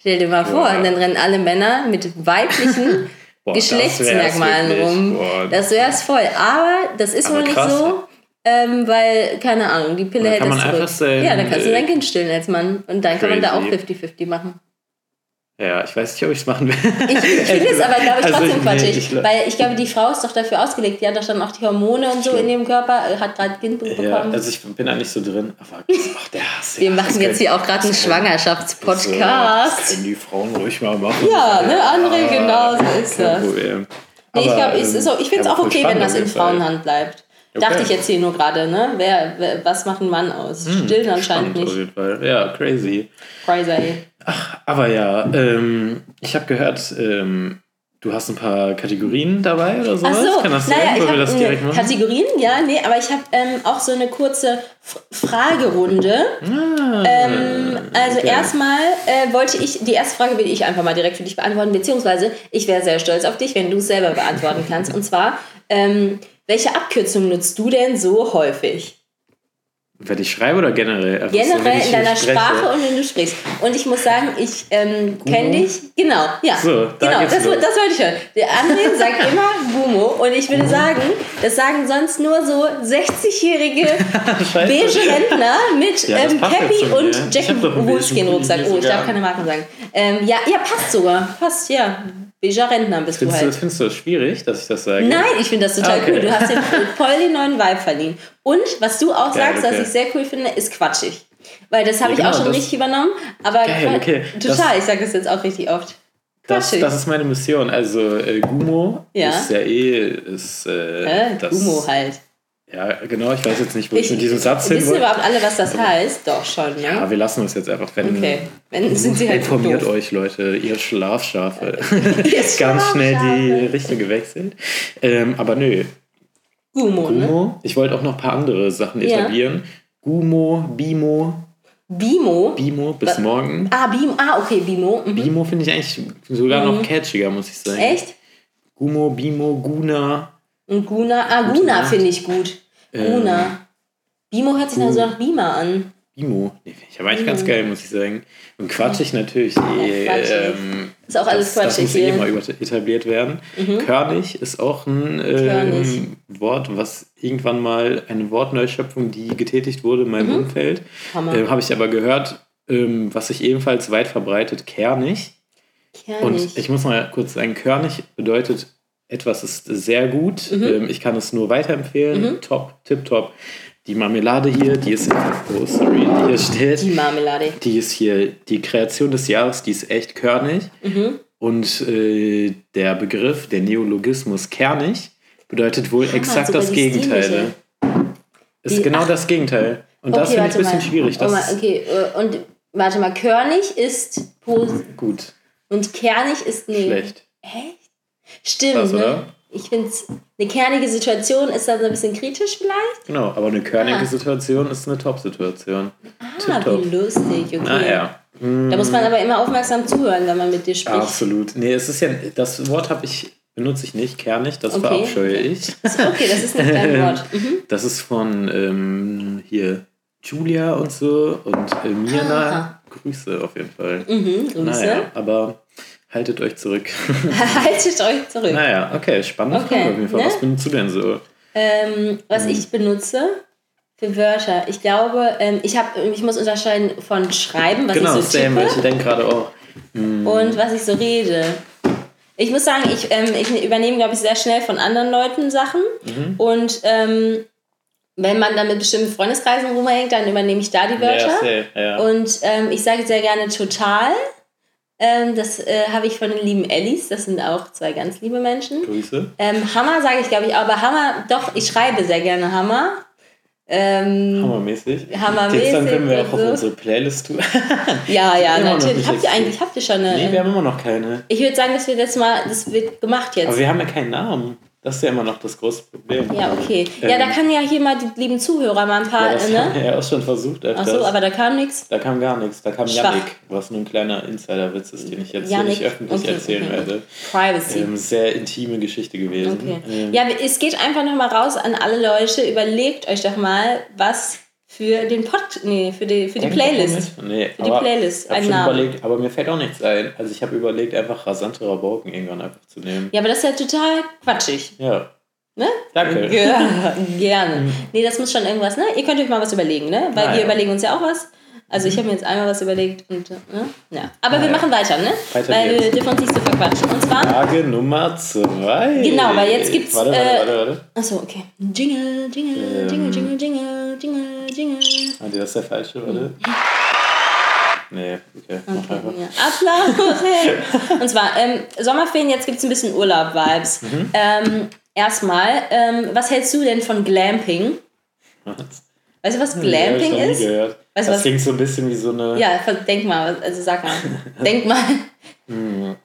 Stell dir mal vor, und dann rennen alle Männer mit weiblichen Boah, das Geschlechtsmerkmalen wirklich. rum. Boah. Das wär's voll. Aber das ist wohl nicht so, ähm, weil, keine Ahnung, die Pille hält das man zurück. sein, ja, dann kannst du äh, dein Kind stillen als Mann. Und dann kann man da auch crazy. 50-50 machen. Ja, ich weiß nicht, ob ich es machen will. Ich, ich finde es aber, glaube ich, Also, trotzdem nee, quatschig. ich glaub- weil ich glaube, die Frau ist doch dafür ausgelegt. Die hat doch dann auch die Hormone und so in ihrem Körper, äh, hat gerade Kind bekommen. Ja, also ich bin da nicht so drin. Aber ach, der Hass. Wir machen das jetzt hier auch gerade einen das Schwangerschaftspodcast. Das können die Frauen ruhig mal machen. Ja, ne, André, genau so ist das. Problem. Nee, ich glaube, ist so, ich finde es auch okay, wenn das in. Frauenhand bleibt. Okay. Dachte ich jetzt hier nur gerade, ne? Wer, wer, was macht ein Mann aus? Stillen anscheinend Spannend auf nicht. jeden Fall. Ja, crazy. Crazy. Aber ja, ähm, ich habe gehört, ähm, du hast ein paar Kategorien dabei oder sowas. Ach so, Kann das naja, sein? ich Wollen wir das habe direkt machen? Kategorien, ja, nee, aber ich habe ähm, auch so eine kurze F Fragerunde. Ah, Ähm, also okay. erstmal äh, wollte ich, die erste Frage will ich einfach mal direkt für dich beantworten, beziehungsweise ich wäre sehr stolz auf dich, wenn du es selber beantworten kannst. Und zwar, ähm, welche Abkürzung nutzt du denn so häufig? Wenn ich schreibe oder generell? So, wenn Generell ich in deiner spreche? Sprache und wenn du sprichst. Und ich muss sagen, ich ähm, kenne dich. Genau, ja. So, genau, das, das wollte ich hören. Der André sagt immer Gumo. Und ich würde sagen, das sagen sonst nur so 60-jährige Scheiße. beige Rentner mit Ja, ähm, Cappy und Jack hab doch einen Wolfskin beigen Rucksack. Pulli Oh, ich darf keine Marken sagen. Ähm, ja, ja, passt sogar. Passt, ja. Beiger Rentner bist du Findest du, halt. das, findest du das schwierig, dass ich das sage? Nein, ich finde das total Ah, okay. cool. Du hast den voll den neuen Vibe verliehen. Und was du auch Geil, sagst, was okay. ich sehr cool finde, ist quatschig. Weil das habe Ja, ich auch genau, schon das- richtig übernommen. Aber Geil, okay. total, ich sage das jetzt auch richtig oft. Das, Quatschig. das ist meine Mission. Also äh, Gumo Ja. ist ja eh ist, äh, äh, das, Gumo halt. Ja, genau. Ich weiß jetzt nicht, wo ich, mit diesem Satz hin wissen überhaupt alle, was das heißt? Doch schon, ne? Ja, wir lassen uns jetzt einfach, wenn Okay. Wenn, sind sie halt informiert doof. euch, Leute, ihr Schlafschafe. Ihr Ganz schnell die. Richtung gewechselt. Ähm, aber nö, Gumo, ne? Gumo. Ich wollte auch noch ein paar andere Sachen Ja. etablieren. Gumo, Bimo, Bimo. Bimo, bis Wa- morgen. Ah, Bimo. Ah, okay, Bimo. Mhm. Bimo finde ich eigentlich sogar noch catchiger, muss ich sagen. Echt? Gumo, Bimo, Guna. Und Guna. Ah, Guna finde ich gut. Ähm, Guna. Bimo hört sich dann so nach Beamer an. Imo. Nee, finde ich aber eigentlich ganz geil, muss ich sagen. Und quatschig natürlich. eh, quatschig. ähm, Ist auch alles das, das quatschig muss eh hier. Mhm. mal etabliert werden. Körnig ist auch ein ähm, Wort, was irgendwann mal eine Wortneuschöpfung, die getätigt wurde in meinem Umfeld. Mhm. Hammer. Ähm, Habe ich aber gehört, ähm, was sich ebenfalls weit verbreitet, kernig. Kernig. Und ich muss mal kurz sagen, körnig bedeutet, etwas ist sehr gut. Mhm. Ähm, ich kann es nur weiterempfehlen. Top, tipptopp. Die Marmelade hier, die ist, oh sorry, die hier steht, die Marmelade. die ist hier die Kreation des Jahres, die ist echt körnig. Mhm. Und äh, der Begriff, der Neologismus kernig, bedeutet wohl exakt sogar das Gegenteil. stilische. Ist Die- genau ach. das Gegenteil. Und das Okay, finde ich ein bisschen mal. schwierig. Oh, Das mal, okay, äh, und warte mal, körnig ist gut, und kernig ist nee. schlecht. Echt? Stimmt, Krass, ne? Ich finde es, eine kernige Situation ist dann so ein bisschen kritisch vielleicht. Genau, aber eine körnige Ah. Situation ist eine Top-Situation. Ah, Tipptopp. wie lustig, okay. Naja. Da muss man aber immer aufmerksam zuhören, wenn man mit dir spricht. Absolut. Nee, es ist ja, das Wort habe ich, benutze ich nicht, kernig, das Okay. verabscheue ich. Okay, das ist nicht dein Wort. Mhm. Das ist von ähm, hier Julia und so und äh, Mirna. Aha. Grüße auf jeden Fall. Mhm, Grüße. Naja, aber haltet euch zurück. Haltet euch zurück. naja, okay, spannende Okay, Frage auf jeden Fall. ne? Was benutzt du denn so? Ähm, was Mhm. ich benutze für Wörter. Ich glaube, ähm, ich, hab, ich muss unterscheiden von Schreiben, was genau, ich so same, tippe, ich denke gerade auch. und was ich so rede. Ich muss sagen, ich, ähm, ich übernehme, glaube ich, sehr schnell von anderen Leuten Sachen. Mhm. Und ähm, wenn man dann mit bestimmten Freundeskreisen rumhängt, dann übernehme ich da die Wörter. Ja, ja. Und ähm, ich sage sehr gerne total. Ähm, das äh, habe ich von den lieben Ellis. Das sind auch zwei ganz liebe Menschen. Grüße. Ähm, Hammer sage ich, glaube ich, aber Hammer, doch, ich schreibe sehr gerne Hammer. Ähm, Hammermäßig. Hammermäßig Jetzt dann können wir auch und auf so. unsere Playlist tun. ja, ja, natürlich. Habt ihr eigentlich, habt ihr schon eine? nee, wir haben immer noch keine. ich würde sagen, das wird jetzt mal, das wird gemacht jetzt. Aber wir haben ja keinen Namen. Das ist ja immer noch das große Problem. ja, okay. Ja, da kann ja hier mal die lieben Zuhörer mal ein paar, Ja, das äh, ne? ja auch schon versucht. Ach so, aber da kam nichts. Da kam gar nichts. Da kam Schwach. Yannick, was nur ein kleiner Insiderwitz ist, den ich jetzt hier Yannick, nicht öffentlich okay, erzählen okay. werde. Privacy. Ähm, sehr intime Geschichte gewesen. Okay. Ähm, Ja, es geht einfach nochmal raus an alle Leute. Überlegt euch doch mal, was für den Pod, nee, für die, für die Playlist. Nee, Für die Playlist, ein Name. überlegt, aber mir fällt auch nichts ein. Also ich habe überlegt, einfach rasante Rabauken irgendwann einfach zu nehmen. Ja, aber das ist ja total quatschig. Ja. Ne? Danke. Ja, gerne. Nee, das muss schon irgendwas, ne? Ihr könnt euch mal was überlegen, ne? Weil Na wir überlegen uns ja auch was. Also ich habe mir jetzt einmal was überlegt und, ne? Ja. Aber Na wir ja. machen weiter, ne? Weiter weil geht's. wir dürfen uns nicht so verquatschen. Und zwar, Frage Nummer zwei. Genau, weil jetzt gibt's, Warte, warte, äh, warte, warte. achso, okay. Jingle, Jingle, Ähm. Jingle, Jingle, Jingle, Jingle, Jingle. Ah, das ist der falsche, warte. Nee, okay. Mach Okay, einfach. ja. Applaus! Und zwar, ähm, Sommerferien, jetzt gibt es ein bisschen Urlaub-Vibes. Mhm. Ähm, erstmal, ähm, was hältst du denn von Glamping? Was? Weißt du, was Nee, hab ich Glamping noch nie ist? Gehört. Weißt das was- klingt so ein bisschen wie so eine. Ja, denk mal, also sag mal. denk mal. Hm.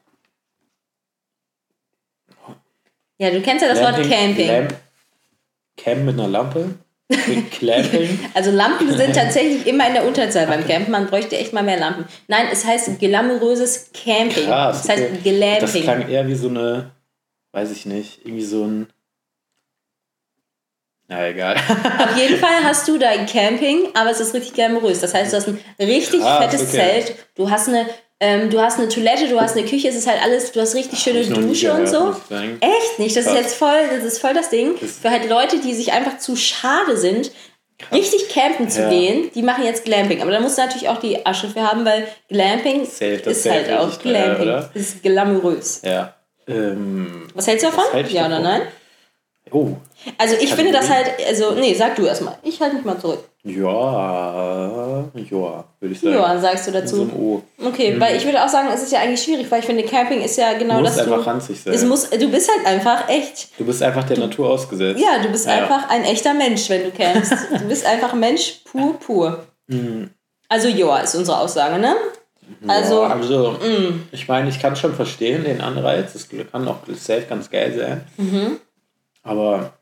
Ja, du kennst ja das Wort Camping. Lamp, Camp mit einer Lampe? Clamping? Also Lampen sind tatsächlich immer in der Unterzahl beim Campen. Man bräuchte echt mal mehr Lampen. Nein, es heißt glamouröses Camping. Krass. das heißt okay. Das Glamping. klang eher wie so eine, weiß ich nicht, irgendwie so ein. Na egal. Auf jeden Fall hast du dein Camping, aber es ist richtig glamourös. Das heißt, du hast ein richtig Krass, fettes okay. Zelt, du hast eine, ähm, du hast eine Toilette, du hast eine Küche, es ist halt alles, du hast richtig schöne Dusche und so. Echt nicht? Das ist Krass. jetzt voll, das ist voll das Ding. Das- Für halt Leute, die sich einfach zu schade sind, richtig campen zu Ja. gehen, die machen jetzt Glamping. Aber da musst du natürlich auch die Asche für haben, weil Glamping Safe, ist ist halt auch teuer, Glamping. oder? Das ist glamourös. Ja. Ähm, Was hältst du davon? Was halte ich Ja oder davon? nein? Oh. Also ich finde das halt, also nee, sag du erstmal. Ich halte mich mal zurück. Ja. Ja, würde ich sagen. Ja, sagst du Mit so dazu. einem O. Okay, weil ich würde auch sagen, es ist ja eigentlich schwierig, weil ich finde, Camping ist ja genau Muss das. einfach Du, ranzig sein. es muss, du bist halt einfach echt. Du bist einfach der Natur ausgesetzt. Ja, du bist Ja. einfach ein echter Mensch, wenn du campst. du bist einfach Mensch pur, pur. Mhm. Also, ja, ist unsere Aussage, ne? Also, ja, also mm, ich meine, ich kann schon verstehen, den Anreiz. Das kann auch safe ganz geil sein. Mhm. Aber,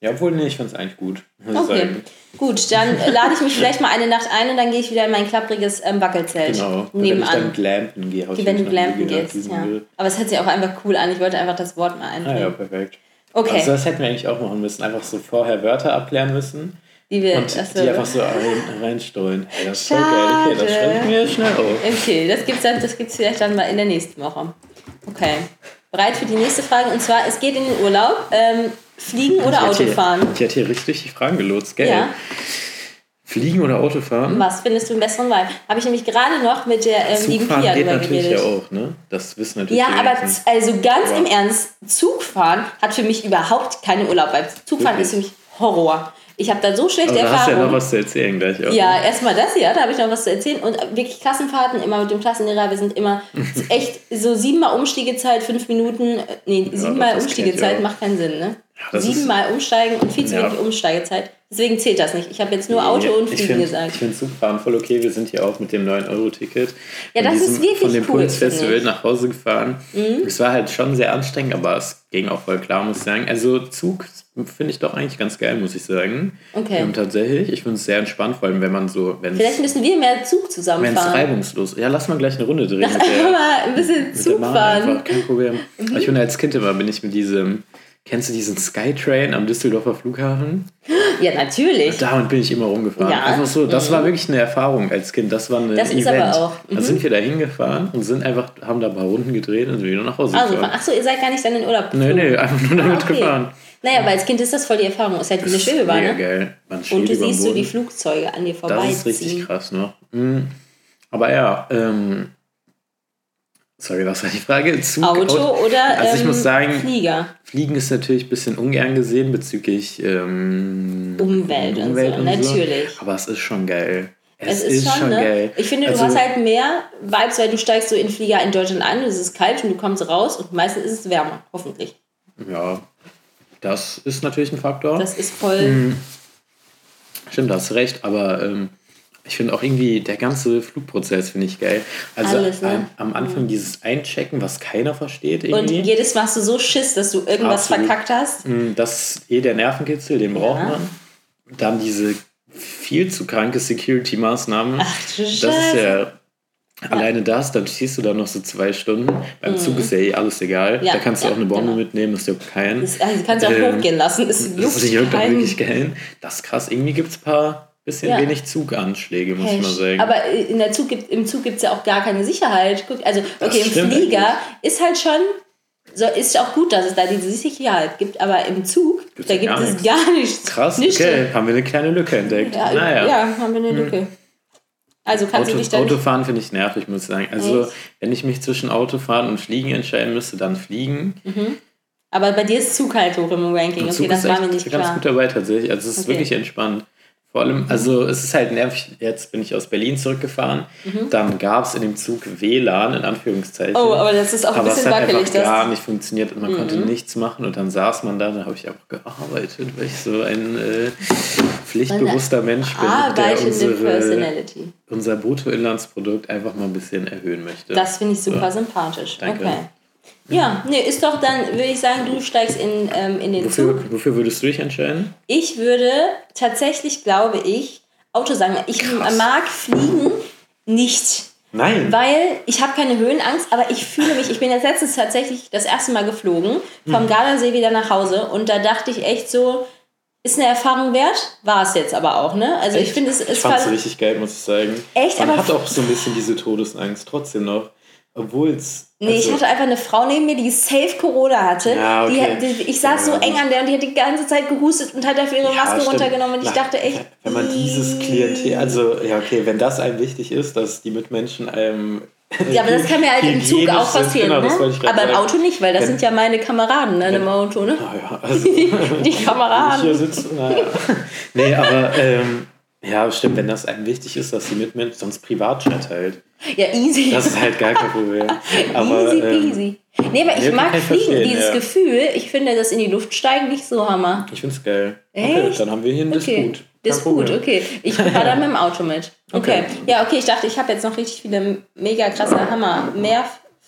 ja, obwohl, nee, ich finde es eigentlich gut. Okay. sagen. Gut, dann lade ich mich vielleicht mal eine Nacht ein und dann gehe ich wieder in mein klappriges ähm, Wackelzelt Genau. Wenn ich dann nebenan. glampen gehe, ich Wenn du glampen gehst, ja. Müll. Aber es hört sich auch einfach cool an. Ich wollte einfach das Wort mal Ah einbringen. ja, perfekt. Okay. Also das hätten wir eigentlich auch machen müssen. Einfach so vorher Wörter abklären müssen, Die wir, Und die einfach so rein, reinstreuen. Ey, das ist so Schade. geil. Okay, das schreibe ich mir schnell auf. Okay, das gibt's dann, das gibt's vielleicht dann mal in der nächsten Woche. Okay. Bereit für die nächste Frage und zwar, es geht in den Urlaub. Ähm, fliegen oder Ich Autofahren? Hier, ich hätte hier richtig die Fragen gelotst, gell? Ja. Fliegen oder Autofahren? Was findest du einen besseren Wahl? Habe ich nämlich gerade noch mit der ähm, lieben Pia geht natürlich ja auch, ne? Das wissen natürlich Ja, die aber also ganz Aber- im Ernst, Zugfahren hat für mich überhaupt keine Urlaub. Weil Zugfahren Wirklich? ist für mich Horror. Ich habe da so schlechte Aber da hast du ja noch Erfahrungen. was zu erzählen gleich auch. Ja, erstmal das hier, da habe ich noch was zu erzählen. Und wirklich Klassenfahrten, immer mit dem Klassenlehrer. Wir sind immer echt so siebenmal Umstiegezeit, fünf Minuten. äh, Nee, siebenmal ihr Umstiegezeit macht keinen Sinn, ne? Ist- siebenmal umsteigen und viel zu Ja. wenig Umsteigezeit. Deswegen zählt das nicht. Ich habe jetzt nur Auto und Fliegen gesagt. Ich finde Zugfahren voll okay. Wir sind hier auch mit dem 9-Euro-Ticket Ja, von das ist diesem- wirklich von dem cool, Pulsfestival. Mhm. nach Hause gefahren. Es war halt schon sehr anstrengend, aber es ging auch voll klar, muss ich sagen. Also Zug finde ich doch eigentlich ganz geil, muss ich sagen. Okay. Ähm, tatsächlich. Ich finde es sehr entspannt, vor allem wenn man so, wenn Vielleicht es müssen wir mehr Zug zusammenfahren. reibungslos Ja, lass mal gleich eine Runde drehen Lass einfach mal ein bisschen Zug fahren. einfach, kein Problem. Ich bin als Kind immer, bin ich mit diesem, kennst du diesen Skytrain am Düsseldorfer Flughafen? Ja, natürlich. Damit bin ich immer rumgefahren. Ja. Einfach so, das war wirklich eine Erfahrung als Kind. Das war ein Das ist Event. aber auch. Da Mhm. sind wir da hingefahren und sind einfach, haben da ein paar Runden gedreht und sind wieder nach Hause Also, gefahren. ach so, ihr seid gar nicht dann in Urlaub Nee, geflogen. nee, einfach nur damit Ah, okay. gefahren. Naja, weil als Kind ist das voll die Erfahrung. Ist halt wie eine Schwebebahn, ne? geil. Man Und du siehst so die. Flugzeuge an dir Das ist richtig krass, ne? Mhm. Aber ja, ähm, sorry, was war die Frage? Zug, Auto oder Also ich ähm, muss sagen, Flieger? Fliegen ist natürlich ein bisschen ungern gesehen bezüglich ähm, Umwelt und so, natürlich. Aber es ist schon geil. Es, ist, schon, ne? geil. Ich finde, du Also- hast halt mehr Vibes, weil du steigst so in Flieger in Deutschland ein, es ist kalt und du kommst raus und meistens ist es wärmer, hoffentlich. Ja, das ist natürlich ein Faktor. Das ist voll. Mhm. Stimmt, da hast du recht, aber ähm, ich finde auch irgendwie der ganze Flugprozess finde ich geil. Also Alles, ne? am, am Anfang dieses Einchecken, was keiner versteht Und irgendwie. jedes Mal hast du so Schiss, dass du irgendwas Absolut. verkackt hast. Mm, Das ist eh der Nervenkitzel, den braucht Ja. man. Dann diese viel zu kranke Security-Maßnahmen. Ach du Das ist Scheiße. ja alleine das, dann stehst du da noch so zwei Stunden. Beim Zug ist ja eh alles egal. Mhm. Ja, da kannst du ja, auch eine Bombe genau. mitnehmen, das juckt keinen. Das, also, du kannst auch Ähm, hochgehen lassen. Das juckt juckt auch keinen. wirklich keinen. Das ist krass. Irgendwie gibt es ein paar bisschen Ja. wenig Zuganschläge, muss ich mal sagen. Aber in der Zug gibt, im Zug gibt es ja auch gar keine Sicherheit. Guck, also, okay, im Flieger ist halt schon, so, ist auch gut, dass es da diese Sicherheit gibt, aber im Zug, Gibt's da gibt es nichts. gar nichts. Krass, Nichts. okay, haben wir eine kleine Lücke entdeckt. Ja, naja. ja, haben wir eine Lücke. Also kannst Auto, du dich dann. Autofahren finde ich nervig, muss ich sagen. Also, Echt? wenn ich mich zwischen Autofahren und Fliegen entscheiden müsste, dann Fliegen. Aber bei dir ist Zug halt hoch im Ranking. Okay, das war mir nicht ganz klar. gut dabei tatsächlich. Also es ist Okay. wirklich entspannt. Vor allem, also es ist halt nervig, jetzt bin ich aus Berlin zurückgefahren, dann gab es in dem Zug WLAN, in Anführungszeichen. Mhm. Oh, aber das ist auch ein aber es bisschen hat wackelig. einfach Mhm. gar nicht funktioniert und man konnte nichts machen und dann saß man da, da habe ich einfach gearbeitet, weil ich so ein äh, pflichtbewusster Mensch bin, der arbeitende unsere, unser Bruttoinlandsprodukt einfach mal ein bisschen erhöhen möchte. Das finde ich super So. sympathisch. Danke. Okay. Ja, nee, ist doch dann, würde ich sagen, du steigst in, ähm, in den Zug. Wofür, wofür würdest du dich entscheiden? Ich würde tatsächlich, glaube ich, Auto sagen. Ich Krass. mag Fliegen nicht. Nein. Weil ich habe keine Höhenangst, aber ich fühle mich, ich bin jetzt letztens tatsächlich das erste Mal geflogen, Hm. vom Gardasee wieder nach Hause und da dachte ich echt so, ist eine Erfahrung wert? War es jetzt aber auch, ne? Also ich Echt? finde es Ich fand's voll- richtig geil, muss ich sagen. Echt? Man Aber- hat auch so ein bisschen diese Todesangst trotzdem noch. Obwohl es. Nee, ich hatte einfach eine Frau neben mir, die safe Corona hatte. Also Ja, okay. die, die, ich saß Ja, so eng an der und die hat die ganze Zeit gehustet und hat dafür ihre Maske stimmt. runtergenommen und ich dachte echt. Wenn man dieses Klientel, also ja, okay, wenn das einem wichtig ist, dass die Mitmenschen einem. Ja, aber das kann mir halt im Zug auch sind, passieren. Genau, ne? Aber im. Auto nicht, weil das Wenn- sind ja meine Kameraden ne, im Auto, ne? Naja, also. Die wenn ich hier Kameraden. sitze, naja. Nee, aber ähm, ja, stimmt, wenn das einem wichtig ist, dass die Mitmenschen, sonst Privatchat halt. Ja, easy. Das ist halt gar kein Problem. Aber, easy ähm, peasy. nee, aber ich nee, mag fliegen. Dieses ja. Gefühl, ich finde das in die Luft steigen nicht so hammer. ich find's geil. Okay, Echt? dann haben wir hier einen Okay. Disput. Kein Disput, Problem. okay. Ich fahre dann mit dem Auto mit. Okay. Okay. Ja, okay, ich dachte, ich habe jetzt noch richtig viele mega krasse Hammer. Mehr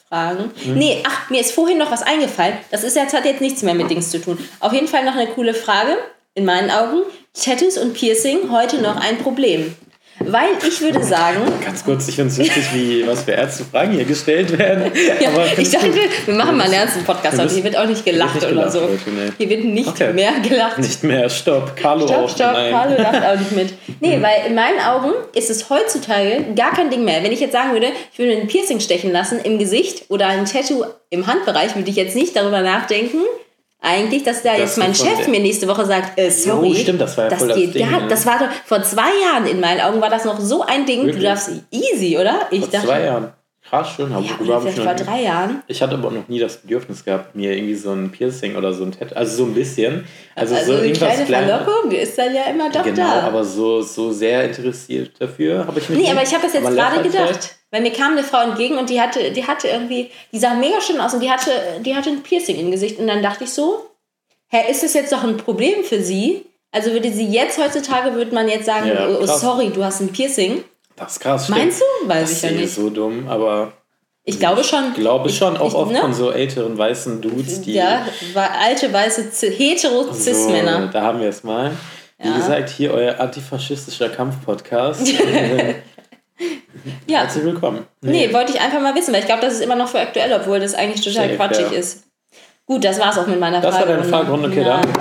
Fragen. Mhm. Nee, ach, mir ist vorhin noch was eingefallen. Das ist jetzt, hat jetzt nichts mehr mit Dings zu tun. Auf jeden Fall noch eine coole Frage, in meinen Augen. Tattoos und Piercing heute noch ein Problem. Weil ich würde sagen. Ganz kurz, ich finde es wichtig, wie, was für ernste Fragen hier gestellt werden. ja, ich dachte, wir machen mal einen ernsten Podcast. Also hier wird auch nicht gelacht nicht oder so. Heute, nee. Hier wird nicht okay. mehr gelacht. Nicht mehr, stopp. Carlo stopp, auch. Stopp, stopp, Carlo lacht auch nicht mit. Nee, weil in meinen Augen ist es heutzutage gar kein Ding mehr. Wenn ich jetzt sagen würde, ich würde ein Piercing stechen lassen im Gesicht oder ein Tattoo im Handbereich, würde ich jetzt nicht darüber nachdenken, eigentlich, dass da das jetzt mein Chef mir nächste Woche sagt, äh, sorry, oh, stimmt, das war ja das voll das geht, Ding, ja, das war doch vor zwei Jahren in meinen Augen war das noch so ein Ding. Wirklich? Du darfst easy, oder? Ich vor dachte, zwei Jahren. Krass, schön. Ja, oder vielleicht vor drei Jahren. Ich hatte aber noch nie das Bedürfnis gehabt, mir irgendwie so ein Piercing oder so ein Tattoo, also so ein bisschen. Also, also so eine kleine Verlockung ist dann ja immer doch genau, da. Genau, aber so, so sehr interessiert dafür habe ich mich Nee, aber ich habe das jetzt gerade gedacht. Weil mir kam eine Frau entgegen und die hatte, die hatte irgendwie, die sah mega schön aus und die hatte, die hatte ein Piercing im Gesicht. Und dann dachte ich so, hä, ist das jetzt doch ein Problem für sie? Also würde sie jetzt heutzutage, würde man jetzt sagen, ja, oh, sorry, du hast ein Piercing. Das ist krass. Meinst du? Weiß das ich ja nicht. ist so dumm, aber. Ich glaube schon. Ich glaube schon, auch ich, oft ne? von so älteren weißen Dudes, die. Ja, alte weiße hetero-Cis-Männer. So, da haben wir es mal. Wie ja. gesagt, hier euer antifaschistischer Kampf-Podcast. ja. Herzlich willkommen. Nee. nee. wollte ich einfach mal wissen, weil ich glaube, das ist immer noch für aktuell, obwohl das eigentlich total Safe, quatschig ja. ist. Gut, das war's auch mit meiner das Frage. Das war deine Fragerunde, okay, ja. dann.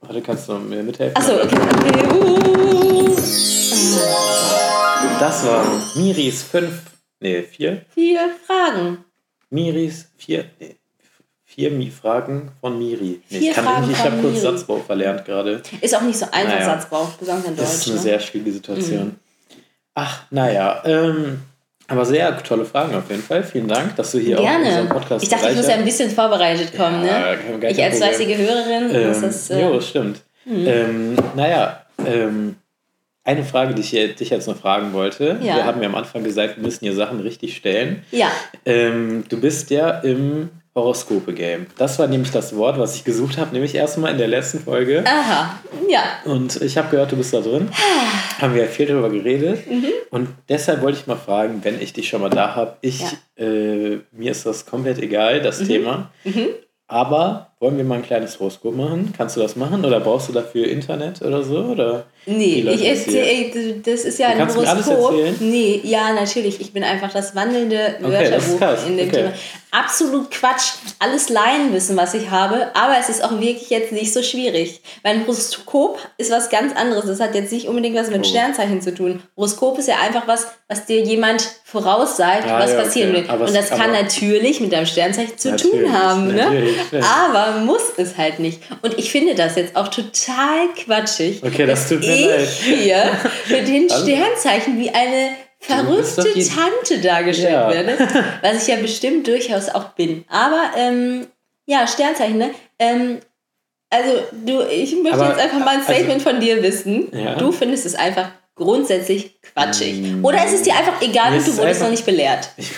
Warte, kannst du mir mithelfen? Achso, okay. okay. Uh. Das waren Miris fünf, nee, vier? Vier Fragen. Miris vier, nee, vier Fragen von Miri. Nee, vier ich kann Fragen ich habe kurz Satzbau verlernt gerade. Ist auch nicht so einfach naja. Satzbau, besonders in Deutsch. Das ist eine ne? sehr schwierige Situation. Mhm. Ach, naja, ähm, aber sehr tolle Fragen auf jeden Fall. Vielen Dank, dass du hier Gerne. auch in unserem Podcast Ich dachte, ich muss ja ein bisschen vorbereitet kommen. Ja, ne? Ich als fleißige Hörerin ähm, muss das. Äh, jo, stimmt. Mhm. Ähm, naja, ähm, eine Frage, die ich dich jetzt noch fragen wollte. Ja. Wir haben ja am Anfang gesagt, wir müssen hier Sachen richtig stellen. Ja. Ähm, du bist ja im Horoskope-Game. Das war nämlich das Wort, was ich gesucht habe, nämlich erstmal in der letzten Folge. Aha, ja. Und ich habe gehört, du bist da drin. Haben wir viel darüber geredet. Mhm. Und deshalb wollte ich mal fragen, wenn ich dich schon mal da habe, ich, ja. äh, mir ist das komplett egal, das mhm. Thema. Mhm. Aber wollen wir mal ein kleines Horoskop machen? Kannst du das machen oder brauchst du dafür Internet oder so? Oder nee, ich erzähle, das ist ja du ein Horoskop. Nee, ja, natürlich. Ich bin einfach das wandelnde Wörterbuch okay, in dem okay. Thema. Absolut Quatsch. Alles Laienwissen, was ich habe, aber es ist auch wirklich jetzt nicht so schwierig. Weil ein Horoskop ist was ganz anderes. Das hat jetzt nicht unbedingt was mit oh. Sternzeichen zu tun. Horoskop ist ja einfach was, was dir jemand voraussagt, ah, was ja, passieren okay. will. Und das kann natürlich mit deinem Sternzeichen zu tun haben. Ne? Aber muss es halt nicht. Und ich finde das jetzt auch total quatschig. Okay, das tut mir ich leid. hier mit den Sternzeichen wie eine verrückte Tante dargestellt ja. werde, was ich ja bestimmt durchaus auch bin. Aber ähm, ja, Sternzeichen, ne? Ähm, also du, ich möchte Aber, jetzt einfach mal ein also Statement also, von dir wissen. Ja. Du findest es einfach grundsätzlich quatschig. Mm. Oder ist es dir einfach egal und du wurdest noch nicht belehrt? Ich,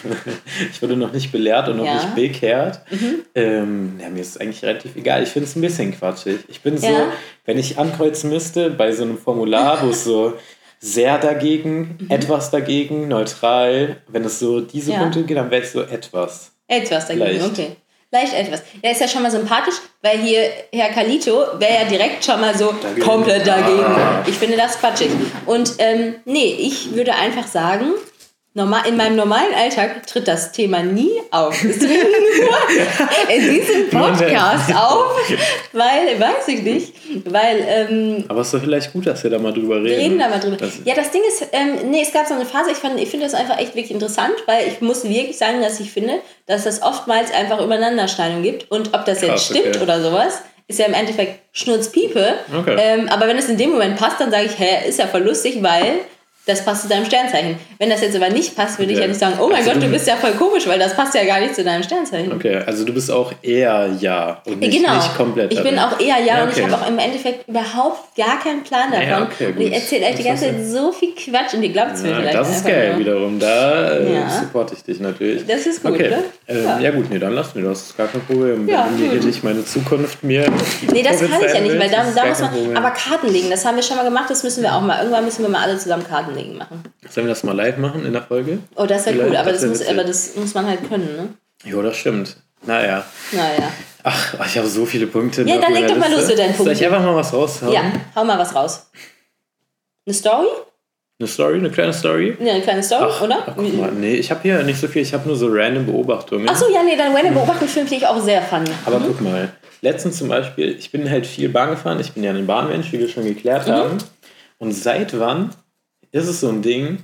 ich, wurde noch nicht belehrt und noch ja. nicht bekehrt. Mhm. Ähm, ja, mir ist es eigentlich relativ egal. Ich finde es ein bisschen quatschig. Ich bin so, ja. wenn ich ankreuzen müsste bei so einem Formular, wo es so sehr dagegen, mhm. etwas dagegen, neutral, wenn es so diese. Punkte geht, dann wäre ich so etwas. Etwas dagegen, Vielleicht. okay. Leicht etwas. Der ist ja schon mal sympathisch, weil hier Herr Kalito wäre ja direkt schon mal so dagegen. komplett dagegen. Ah. Ich finde das quatschig. Und ähm, nee, ich würde einfach sagen, Normal, in meinem normalen Alltag tritt das Thema nie auf. Es tritt nur in diesem Podcast auf, weil, weiß ich nicht, weil... Ähm, Aber es ist doch vielleicht gut, dass wir da mal drüber reden. Wir reden da mal drüber. Das ja, das Ding ist, ähm, nee, es gab so eine Phase, ich, ich finde das einfach echt wirklich interessant, weil ich muss wirklich sagen, dass ich finde, dass es oftmals einfach Übereinanderschneidungen gibt und ob das Krass, jetzt stimmt okay. oder sowas, ist ja im Endeffekt Schnurzpiepe. Okay. Ähm, aber wenn es in dem Moment passt, dann sage ich, hä, ist ja voll lustig, weil das passt zu deinem Sternzeichen. Wenn das jetzt aber nicht passt, würde okay. ich ja nicht sagen, oh mein also Gott, du bist ja voll komisch, weil das passt ja gar nicht zu deinem Sternzeichen. Okay, also du bist auch eher ja und nicht, genau. nicht komplett. Ich bin auch eher ja, ja okay. und ich habe auch im Endeffekt überhaupt gar keinen Plan davon. Ja, okay, und ich erzähle euch die ganze Zeit so viel Quatsch und ihr glaubt es mir ja, vielleicht. Das ist geil nur. wiederum. Da äh, supporte ich dich natürlich. Das ist gut, okay. ne? Ähm, ja. ja. gut, nee, dann lass mir das. Gar kein Problem. Ja, Wenn hier nicht meine Zukunft mir. Nee, das kann ich ja nicht, weil da, da muss man. Aber Karten legen, das haben wir schon mal gemacht, das müssen wir auch mal. Irgendwann müssen wir mal alle zusammen Karten legen machen. Sollen wir das mal live machen in der Folge? Oh, das wäre cool, aber das, muss, aber das muss man halt können, ne? Jo, das stimmt. Naja. Naja. Ach, ich habe so viele Punkte. Ja, dann leg doch mal los mit deinen Punkten. Soll ich einfach mal was raushauen? Ja, hau mal was raus. Eine Story? Eine Story, eine kleine Story? Ja, eine kleine Story, Ach, oder? Ach, guck mal, nee, ich habe hier nicht so viel, ich habe nur so random Beobachtungen. Achso, ja, nee, dann random Beobachtungsfilm finde ich auch sehr funny. Aber guck mal, letztens zum Beispiel, ich bin halt viel Bahn gefahren, ich bin ja ein Bahnmensch, wie wir schon geklärt haben. Und seit wann ist es so ein Ding,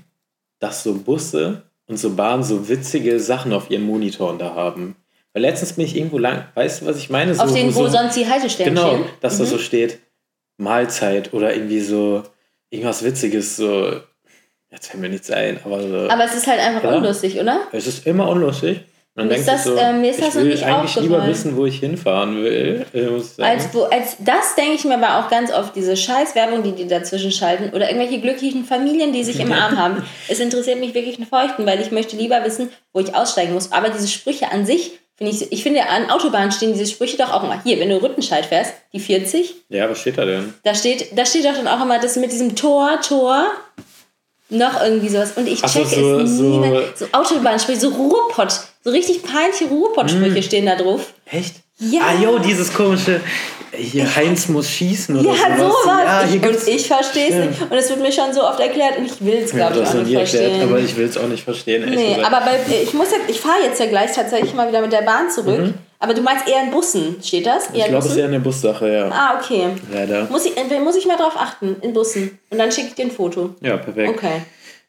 dass so Busse und so Bahnen so witzige Sachen auf ihren Monitoren da haben? Weil letztens bin ich irgendwo lang, weißt du, was ich meine? So, Auf denen, wo so, sonst die Haltestellen Genau, dass da so steht Mahlzeit oder irgendwie so irgendwas Witziges, so, jetzt fällt mir nichts ein, aber so. Aber es ist halt einfach Oder? unlustig, oder? Es ist immer unlustig. Man Mir sich das, so, äh, mir ist das ich will eigentlich lieber wissen, wo ich hinfahren will. Äh, ich. Als, wo, als das denke ich mir aber auch ganz oft, diese Scheißwerbung, die die dazwischen schalten oder irgendwelche glücklichen Familien, die sich im Arm haben. Es interessiert mich wirklich einen Feuchten, weil ich möchte lieber wissen, wo ich aussteigen muss. Aber diese Sprüche an sich, finde ich, ich finde, an Autobahnen stehen diese Sprüche doch auch immer. Hier, wenn du Rüttenscheid fährst, die 40, ja, was steht da denn? da steht, da steht doch dann auch immer das mit diesem Tor, Tor, noch irgendwie sowas. Und ich Ach so, checke so- es so- nie mehr. So Autobahnsprüche, so Ruhrpott, so richtig peinliche Ruhrpott-Sprüche stehen da drauf. Echt? Ja. Ah, jo, dieses komische, hier, Heinz muss schießen oder Ja, sowas. sowas. Ja, ich, gibt's, und ich verstehe es nicht. Und es wird mir schon so oft erklärt und ich will es, ich glaube ich, auch nicht nie erklärt, verstehen. aber ich will es auch nicht verstehen. nee, gesagt. aber bei, ich muss jetzt, ich fahre jetzt ja gleich tatsächlich mal wieder mit der Bahn zurück. Aber du meinst eher in Bussen, steht das? Eher Mhm. ich glaube, es ist eher eine Bussache, ja. Ah, okay. Leider. Muss ich, äh, muss ich mal drauf achten, in Bussen. Und dann schicke ich dir ein Foto. Ja, perfekt. Okay.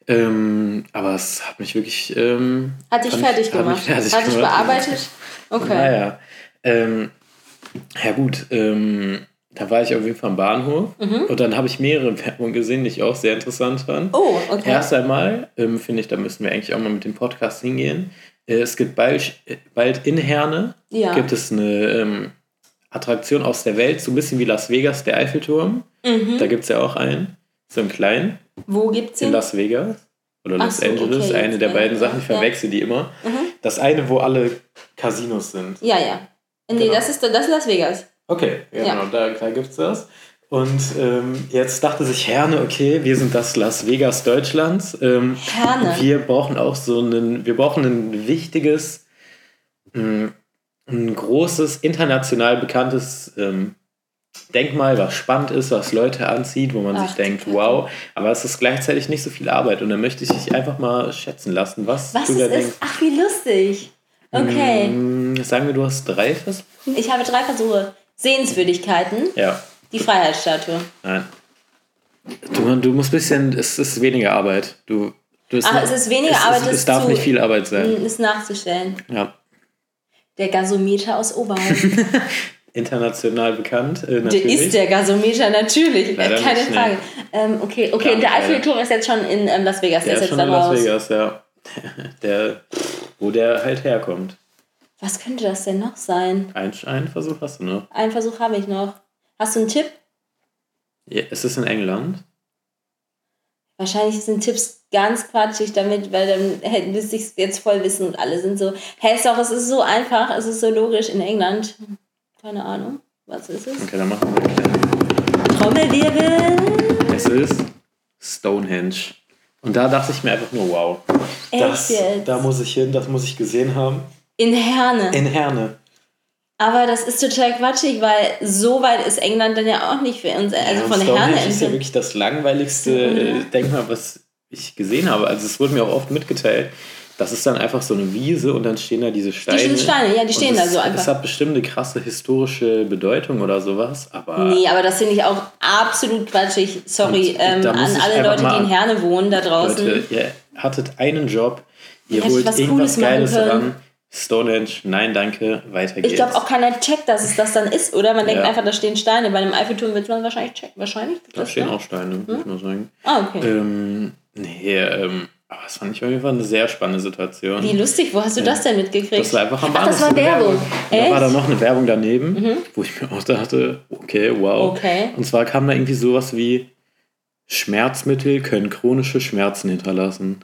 Ähm, aber es hat mich wirklich. Ähm, Hat dich fertig hat mich gemacht. fertig Hat dich bearbeitet? Okay. Naja. Ähm, ja, gut. Ähm, da war ich auf jeden Fall am Bahnhof Mhm. und dann habe ich mehrere Werbungen gesehen, die ich auch sehr interessant fand. Oh, okay. Erst einmal ähm, finde ich, da müssen wir eigentlich auch mal mit dem Podcast hingehen. Äh, es gibt bald, bald in Herne Ja. gibt es eine ähm, Attraktion aus der Welt, so ein bisschen wie Las Vegas, der Eiffelturm. Mhm. Da gibt es ja auch einen, so einen kleinen, Wo gibt's in ihn? Las Vegas oder Ach Los so, Angeles, okay, eine der ja, beiden ja, Sachen, ich ja. verwechsel die immer. Mhm. Das eine, wo alle Casinos sind. Ja, ja. Nee, Genau. das, ist, das ist Las Vegas. Okay, ja, Ja. genau, da, da gibt es das. Und ähm, jetzt dachte sich Herne, okay, wir sind das Las Vegas Deutschlands. Ähm, Herne. Wir brauchen auch so einen, wir brauchen ein wichtiges, mh, ein großes, international bekanntes ähm, Denkmal, was spannend ist, was Leute anzieht, wo man Ach, sich denkt, wow, aber es ist gleichzeitig nicht so viel Arbeit. Und da möchte ich dich einfach mal schätzen lassen, was, Was du es da denkst. Ach, wie lustig. Okay. Mh, sagen wir, du hast drei Versuche? Ich habe drei Versuche. Sehenswürdigkeiten. Ja. Die Freiheitsstatue. Nein. Du, du musst ein bisschen, es ist weniger Arbeit. Du, du Ach, es ist weniger es, Arbeit, Es, es darf zu- nicht viel Arbeit sein. Ist nachzustellen. Ja. Der Gasometer aus Oberhausen. International bekannt, äh, der ist der Gasometer, natürlich. Leider Keine. Frage. Ähm, okay, okay. Und der. Eiffelturm ist jetzt schon in ähm, Las Vegas. Der, der ist ist jetzt schon in Las raus. Vegas, ja. Der, wo der halt herkommt. Was könnte das denn noch sein? Ein, einen Versuch hast du noch. Einen Versuch habe ich noch. Hast du einen Tipp? Ja, es ist in England. Wahrscheinlich sind Tipps ganz quatschig damit, weil dann hätten müsste ich es jetzt voll wissen und alle sind so, hä, ist doch, es ist so einfach, es ist so logisch in England. Keine Ahnung, was ist es? Okay, dann machen wir einen Trommelwirbel. Es ist Stonehenge. Und da dachte ich mir einfach nur, wow. Das, Echt jetzt? da muss ich hin, das muss ich gesehen haben. In Herne. In Herne. Aber das ist total quatschig, weil so weit ist England dann ja auch nicht für uns. Also Ja, von Stonehenge Herne ist ja wirklich das langweiligste äh, Denkmal, was ich gesehen habe. Also es wurde mir auch oft mitgeteilt. Das ist dann einfach so eine Wiese und dann stehen da diese Steine. stehen Steine, ja, die stehen und da so einfach. Es hat bestimmt eine krasse historische Bedeutung oder sowas, aber Nee, aber das finde ich auch absolut quatschig. Sorry ähm, an muss alle Leute, die in Herne wohnen da draußen. Leute, ihr hattet einen Job, ihr holt was irgendwas Cooles Geiles ran. Stonehenge, nein, danke, weiter geht's. Ich glaube auch keiner checkt, dass es das dann ist, oder? Man denkt Ja. einfach, da stehen Steine. Bei einem Eiffelturm wird man wahrscheinlich checken. Wahrscheinlich. da das, stehen ne? auch Steine, muss ich mal sagen. Ah, okay. Ähm, nee, ähm, aber das fand ich auf jeden Fall eine sehr spannende Situation. Wie lustig, wo hast du das denn mitgekriegt? Das war einfach am Ach, das war Werbung. Und Da war? Mhm. da noch eine Werbung daneben, wo ich mir auch dachte, okay, wow. Okay. Und zwar kam da irgendwie sowas wie Schmerzmittel können chronische Schmerzen hinterlassen.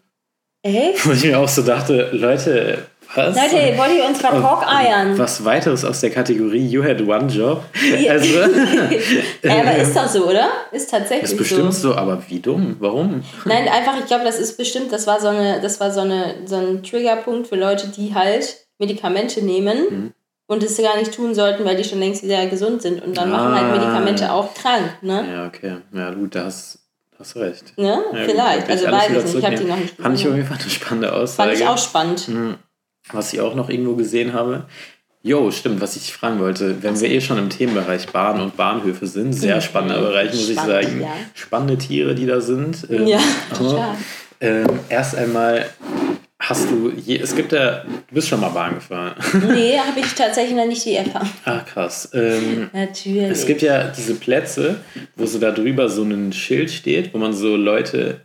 Echt? Wo ich mir auch so dachte, Leute, was? Leute, wollt ihr uns verkorkeiern? Was weiteres aus der Kategorie You had one job? Also, Ja, aber ist doch so, oder? Ist tatsächlich ist bestimmt so. so, aber wie dumm? Warum? Nein, einfach, ich glaube, das ist bestimmt, das war so eine, das war so eine, so ein Triggerpunkt für Leute, die halt Medikamente nehmen Mhm. und es gar nicht tun sollten, weil die schon längst wieder gesund sind und dann machen Ah. halt Medikamente auch krank, ne? Ja, okay. Ja, gut, da hast, du recht. Ne? Ja, gut, Vielleicht. ich Also weiß ich nicht. Ich habe die noch nicht Fand ich Fall eine spannende Aussage. Fand ich auch spannend. Mhm. Was ich auch noch irgendwo gesehen habe. Jo, stimmt, was ich fragen wollte. Wenn wir eh schon im Themenbereich Bahn und Bahnhöfe sind, sehr spannender Bereich, muss ich. Spannend, sagen. ja. Spannende Tiere, die da sind. Ähm, Ja, total. ähm, erst einmal hast du, je, es gibt ja, du bist schon mal Bahn gefahren. Nee, habe ich tatsächlich noch nicht die Erfahrung. Ach krass. Ähm, Natürlich. es gibt ja diese Plätze, wo so da drüber so ein Schild steht, wo man so Leute,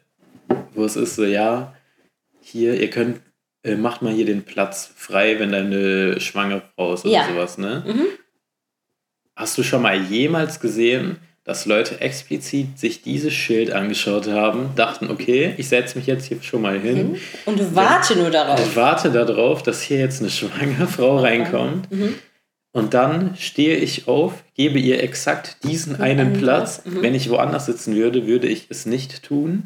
wo es ist so, ja, hier, ihr könnt, äh, macht mal hier den Platz frei, wenn deine schwangere Frau ist oder Ja. sowas, ne? Mhm. Hast du schon mal jemals gesehen, dass Leute explizit sich dieses Schild angeschaut haben, dachten, okay, ich setze mich jetzt hier schon mal hin, Und warte nur darauf. ich warte darauf, dass hier jetzt eine schwangere Frau reinkommt Mhm. und dann stehe ich auf, gebe ihr exakt diesen einen einen Platz. Platz, mhm. Wenn ich woanders sitzen würde, würde ich es nicht tun.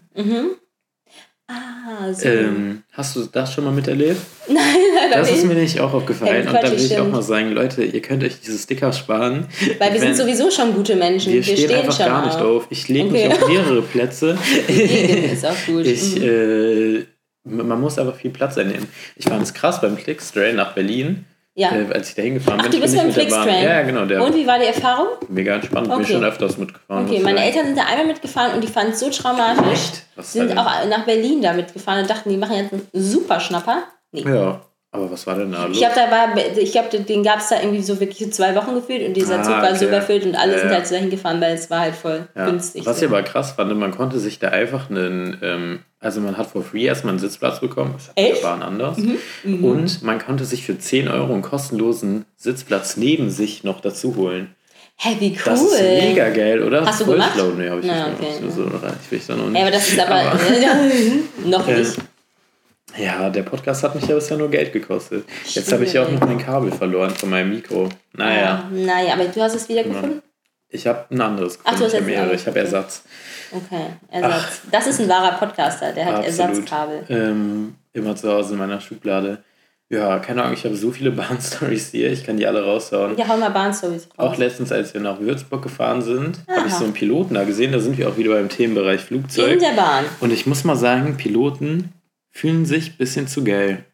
Ah, so. Ähm, hast du das schon mal miterlebt? Nein, leider Das ist mir nicht auch aufgefallen. Ja, und da will ich auch mal sagen, Leute, ihr könnt euch diese Sticker sparen. Weil wir sind sowieso schon gute Menschen. Wir stehen, einfach schon gar nicht auf. Ich lege Okay. mich auf mehrere Plätze. Ist auch gut. Ich, Mhm. äh, man muss einfach viel Platz einnehmen. Ich fand es krass beim Clickstrain nach Berlin, ja. äh, als ich da hingefahren Ach, bin. du Ich bist bin mit Bahn. Flixtrain? Ja, genau. Der Und wie war die Erfahrung? mega entspannt. Bin Okay. schon öfters mitgefahren. Okay, meine Eltern sind da einmal mitgefahren und die fanden es so traumatisch. Echt? Was Sind auch nach Berlin da mitgefahren und dachten, die machen jetzt einen super Schnapper. Nee. Ja, aber was war denn da los? Ich glaube, da war, ich glaube, den gab es da irgendwie so wirklich so zwei Wochen gefühlt und dieser Ah, Zug war so okay. überfüllt und alle Ja, sind ja. halt so dahin gefahren, weil es war halt voll ja. günstig. Was so. ich aber krass fand, man konnte sich da einfach einen, ähm, also man hat for free erstmal einen Sitzplatz bekommen, das Echt? Mhm. der Bahn anders. Und man konnte sich für 10 Euro einen kostenlosen Sitzplatz neben sich noch dazu holen. Hä, wie cool. Das ist mega geil, oder? Hast du Voll gemacht? Nee, hab ich Na, nicht okay. gemacht. So, so reich bin ich da noch nicht. Ey, aber das ist aber, noch Äh, nicht. Ja, der Podcast hat mich ja bisher nur Geld gekostet. Jetzt habe ich ja auch noch mein Kabel verloren von meinem Mikro. Naja, Ah, Naja, aber du hast es wieder gefunden? ich habe ein anderes Ach, du hast gefunden. Ich habe mehrere. Ich habe Ersatz. Okay, Ersatz. Das ist ein wahrer Podcaster, der hat Ersatzkabel. Ähm, immer zu Hause in meiner Schublade. Ja, keine Ahnung, ich habe so viele Bahn-Stories hier. Ich kann die alle raushauen. Ja, hau mal Bahnstories Auch raus. letztens, als wir nach Würzburg gefahren sind, habe ich so einen Piloten da gesehen. Da sind wir auch wieder beim Themenbereich Flugzeug. In der Bahn. Und ich muss mal sagen, Piloten fühlen sich ein bisschen zu geil,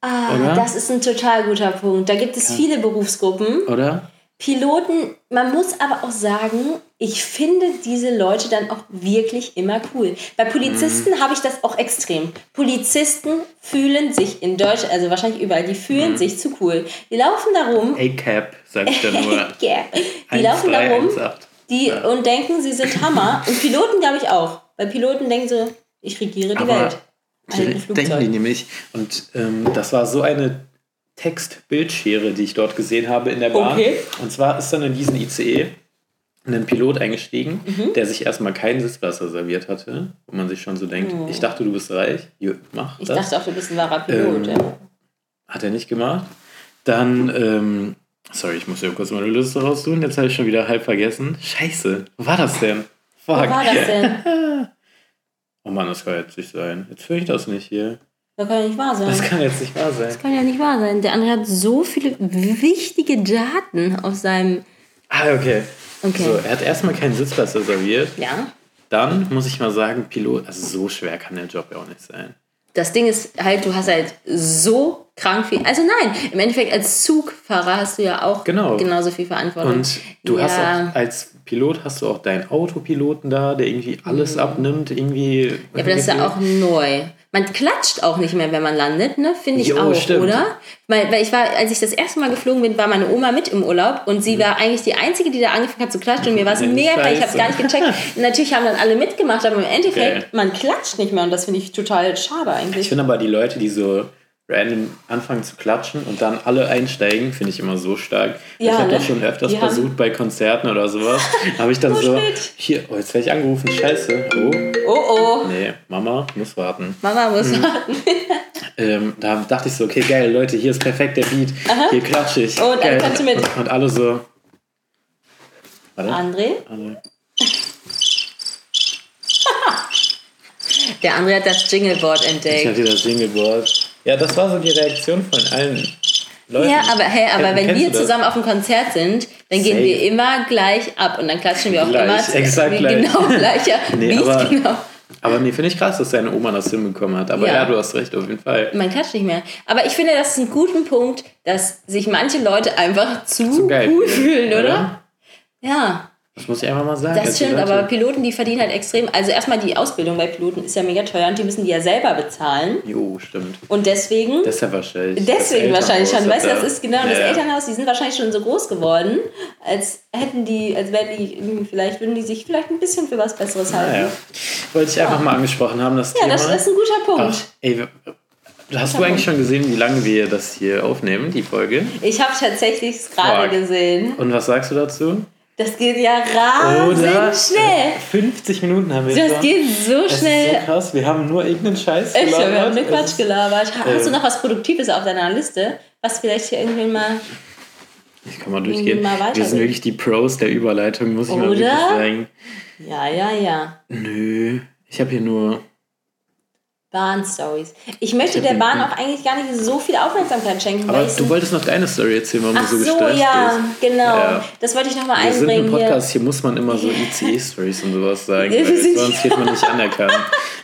Ah, Oder? das ist ein total guter Punkt. Da gibt es viele Berufsgruppen. oder? Piloten, man muss aber auch sagen, ich finde diese Leute dann auch wirklich immer cool. Bei Polizisten Mhm. habe ich das auch extrem. Polizisten fühlen sich in Deutschland, also wahrscheinlich überall, die fühlen Mhm. sich zu cool. Die laufen da rum, A-Cap, sag ich da nur. yeah. die laufen da rum 1318. die, Ja. und denken, sie sind Hammer. Und Piloten glaube ich auch. Weil Piloten denken so, ich regiere die Aber Welt. Die Flugzeug. nämlich. Und ähm, das war so eine Text-Bildschere, die ich dort gesehen habe in der Bahn. Okay. Und zwar ist dann in diesen ICE ein Pilot eingestiegen, Mhm. der sich erstmal keinen Sitzplatz reserviert hatte, wo man sich schon so denkt, ich dachte, du bist reich, Jo, mach. Ich das. dachte auch, du bist ein wahrer Pilot. Ähm, ja. Hat er nicht gemacht. Dann, ähm, sorry, ich muss ja kurz meine Liste raussuchen, jetzt habe ich schon wieder halb vergessen. Scheiße, wo war das denn? Wo Fuck. war das denn? Oh Mann, das kann jetzt nicht sein. Jetzt fühle ich das nicht hier. Das kann ja nicht wahr sein. Das kann jetzt nicht wahr sein. Das kann ja nicht wahr sein. Der andere hat so viele wichtige Daten auf seinem. Ah, okay. Okay. So, er hat erstmal keinen Sitzplatz reserviert. Ja. Dann muss ich mal sagen, Pilot, also so schwer kann der Job ja auch nicht sein. Das Ding ist halt, du hast halt so krank viel. Also nein, im Endeffekt als Zugfahrer hast du ja auch Genau. genauso viel Verantwortung. Und du ja. hast auch, als Pilot hast du auch deinen Autopiloten da, der irgendwie alles abnimmt, irgendwie. Mhm. Ja, aber das ist ja auch neu. Man klatscht auch nicht mehr, wenn man landet, ne? Finde ich Jo, auch, stimmt. oder? Weil, weil ich war, als ich das erste Mal geflogen bin, war meine Oma mit im Urlaub und sie war eigentlich die Einzige, die da angefangen hat zu klatschen und mir war es Ja, mega geil, ich habe gar nicht gecheckt. Und natürlich haben dann alle mitgemacht, aber im Endeffekt, Geil. man klatscht nicht mehr und das finde ich total schade Ich eigentlich. finde aber die Leute, die so random anfangen zu klatschen und dann alle einsteigen, finde ich immer so stark. Ja, ich habe ne? das schon öfters haben- versucht bei Konzerten oder sowas. habe ich dann so, spät. hier, oh, jetzt werde ich angerufen, scheiße. Oh, Oh oh, nee, Mama, muss warten. Mama muss Mhm. warten. Ähm, da dachte ich so, okay, geil, Leute, hier ist perfekt der Beat. Hier klatsche ich. Und alle geil. klatschen mit. Und, und alle so. Warte. André? Alle. Der André hat das Jingleboard Ich entdeckt. hatte das Singleboard. Ja, das war so die Reaktion von allen. Leuten. Ja, aber hey, aber wenn wir du das? zusammen auf einem Konzert sind, dann gehen Safe. wir immer gleich ab und dann klatschen wir auch Gleich, immer exakt gleich. genau gleich. Ja. Nee, Wie aber- genau? Aber nee, finde ich krass, dass deine Oma das hinbekommen hat. Aber ja. Ja. du hast recht, auf jeden Fall. Man klatscht nicht mehr. Aber ich finde, das ist ein guter Punkt, dass sich manche Leute einfach zu, Zu geil cool fühlen, fühlen, oder? oder? Ja, Das muss ich einfach mal sagen. das stimmt. Aber Piloten, die verdienen halt extrem. Also erstmal die Ausbildung bei Piloten ist ja mega teuer und die müssen die ja selber bezahlen. Jo, stimmt. Und deswegen Deshalb wahrscheinlich. Deswegen wahrscheinlich schon. Weißt du, das da- ist genau Ja, das ja. Elternhaus, die sind wahrscheinlich schon so groß geworden, als hätten die, als wären die, vielleicht würden die sich vielleicht ein bisschen für was Besseres halten. Naja. Wollte ich einfach mal angesprochen haben, das Ja, Thema. das ist ein guter Punkt. Ach, ey, hast du eigentlich schon gesehen, wie lange wir das hier aufnehmen, die Folge? Ich habe tatsächlich es gerade gesehen. Und was sagst du dazu? Das geht ja rasend schnell. 50 Minuten haben wir Das schon. geht so Das ist schnell. so krass, wir haben nur irgendeinen Scheiß Echt, wir haben gelabert. nur Quatsch ist- gelabert. Hast du äh, noch was Produktives auf deiner Liste, was vielleicht hier irgendwie mal. Ich kann mal durchgehen. Mal wir sind wirklich die Pros der Überleitung, muss ich mal Oder? wirklich sagen. Ja, ja, ja. Nö, ich habe hier nur. Bahn-Stories. Ich möchte der Bahn auch eigentlich gar nicht so viel Aufmerksamkeit schenken. Aber du wolltest noch deine Story erzählen, warum Ach du so so, gestresst ja, bist. genau. Ja. Das wollte ich nochmal Wir sind einbringen im hier. Podcast, hier muss man immer so ICE-Stories und sowas sagen, sonst wird man nicht anerkannt.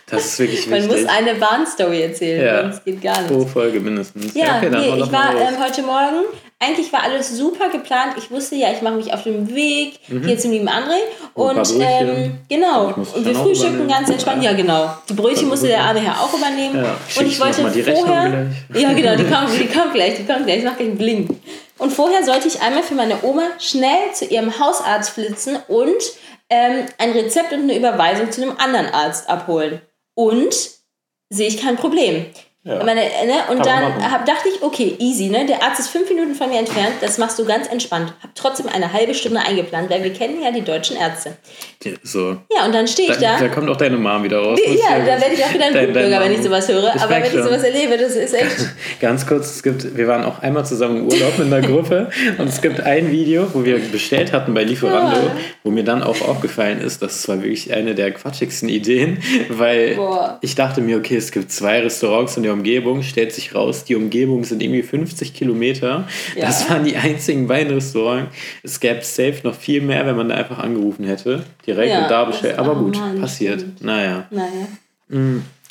Das ist wirklich Man wichtig. muss eine Bahnstory erzählen, Ja. sonst geht gar Pro nichts. Folge mindestens. Ja, okay, dann nee, ich war ähm, heute Morgen, eigentlich war alles super geplant. Ich wusste ja, ich mache mich auf den Weg hier zum lieben André. Mhm. Und ähm, genau, und wir frühstücken übernehmen. ganz entspannt. Ja, genau. Die Brötchen musste der arme Herr auch übernehmen. Ja, und ich wollte vorher. gleich? Ja, genau, die kommt, die kommt gleich, die kommt gleich. Ich mach gleich einen Blink. Und vorher sollte ich einmal für meine Oma schnell zu ihrem Hausarzt flitzen und ähm, ein Rezept und eine Überweisung zu einem anderen Arzt abholen. Und sehe ich kein Problem. Ja. Meine, ne? Und Kann dann hab, dachte ich, okay, easy, ne? Der Arzt ist fünf Minuten von mir entfernt, das machst du ganz entspannt. Hab trotzdem eine halbe Stunde eingeplant, weil wir kennen ja die deutschen Ärzte. Ja, so. Ja, und dann stehe ich Da, da. da kommt auch deine Mom wieder raus. ja, da werde ich auch wieder ein Blutbürger, wenn ich sowas höre. Ich Aber wenn ich schon. sowas erlebe, das ist echt. Ganz kurz, es gibt, wir waren auch einmal zusammen im Urlaub mit einer Gruppe und es gibt ein Video, wo wir bestellt hatten bei Lieferando, Ja. wo mir dann auch aufgefallen ist, das war wirklich eine der quatschigsten Ideen, weil Boah. ich dachte mir, okay, es gibt zwei Restaurants in der Umgebung, stellt sich raus, die Umgebung sind irgendwie 50 Kilometer. Ja. Das waren die einzigen beiden Restaurants. Es gäbe safe noch viel mehr, wenn man da einfach angerufen hätte, direkt Ja, und da bestellt. Aber oh gut, Mann, passiert. Naja. Naja.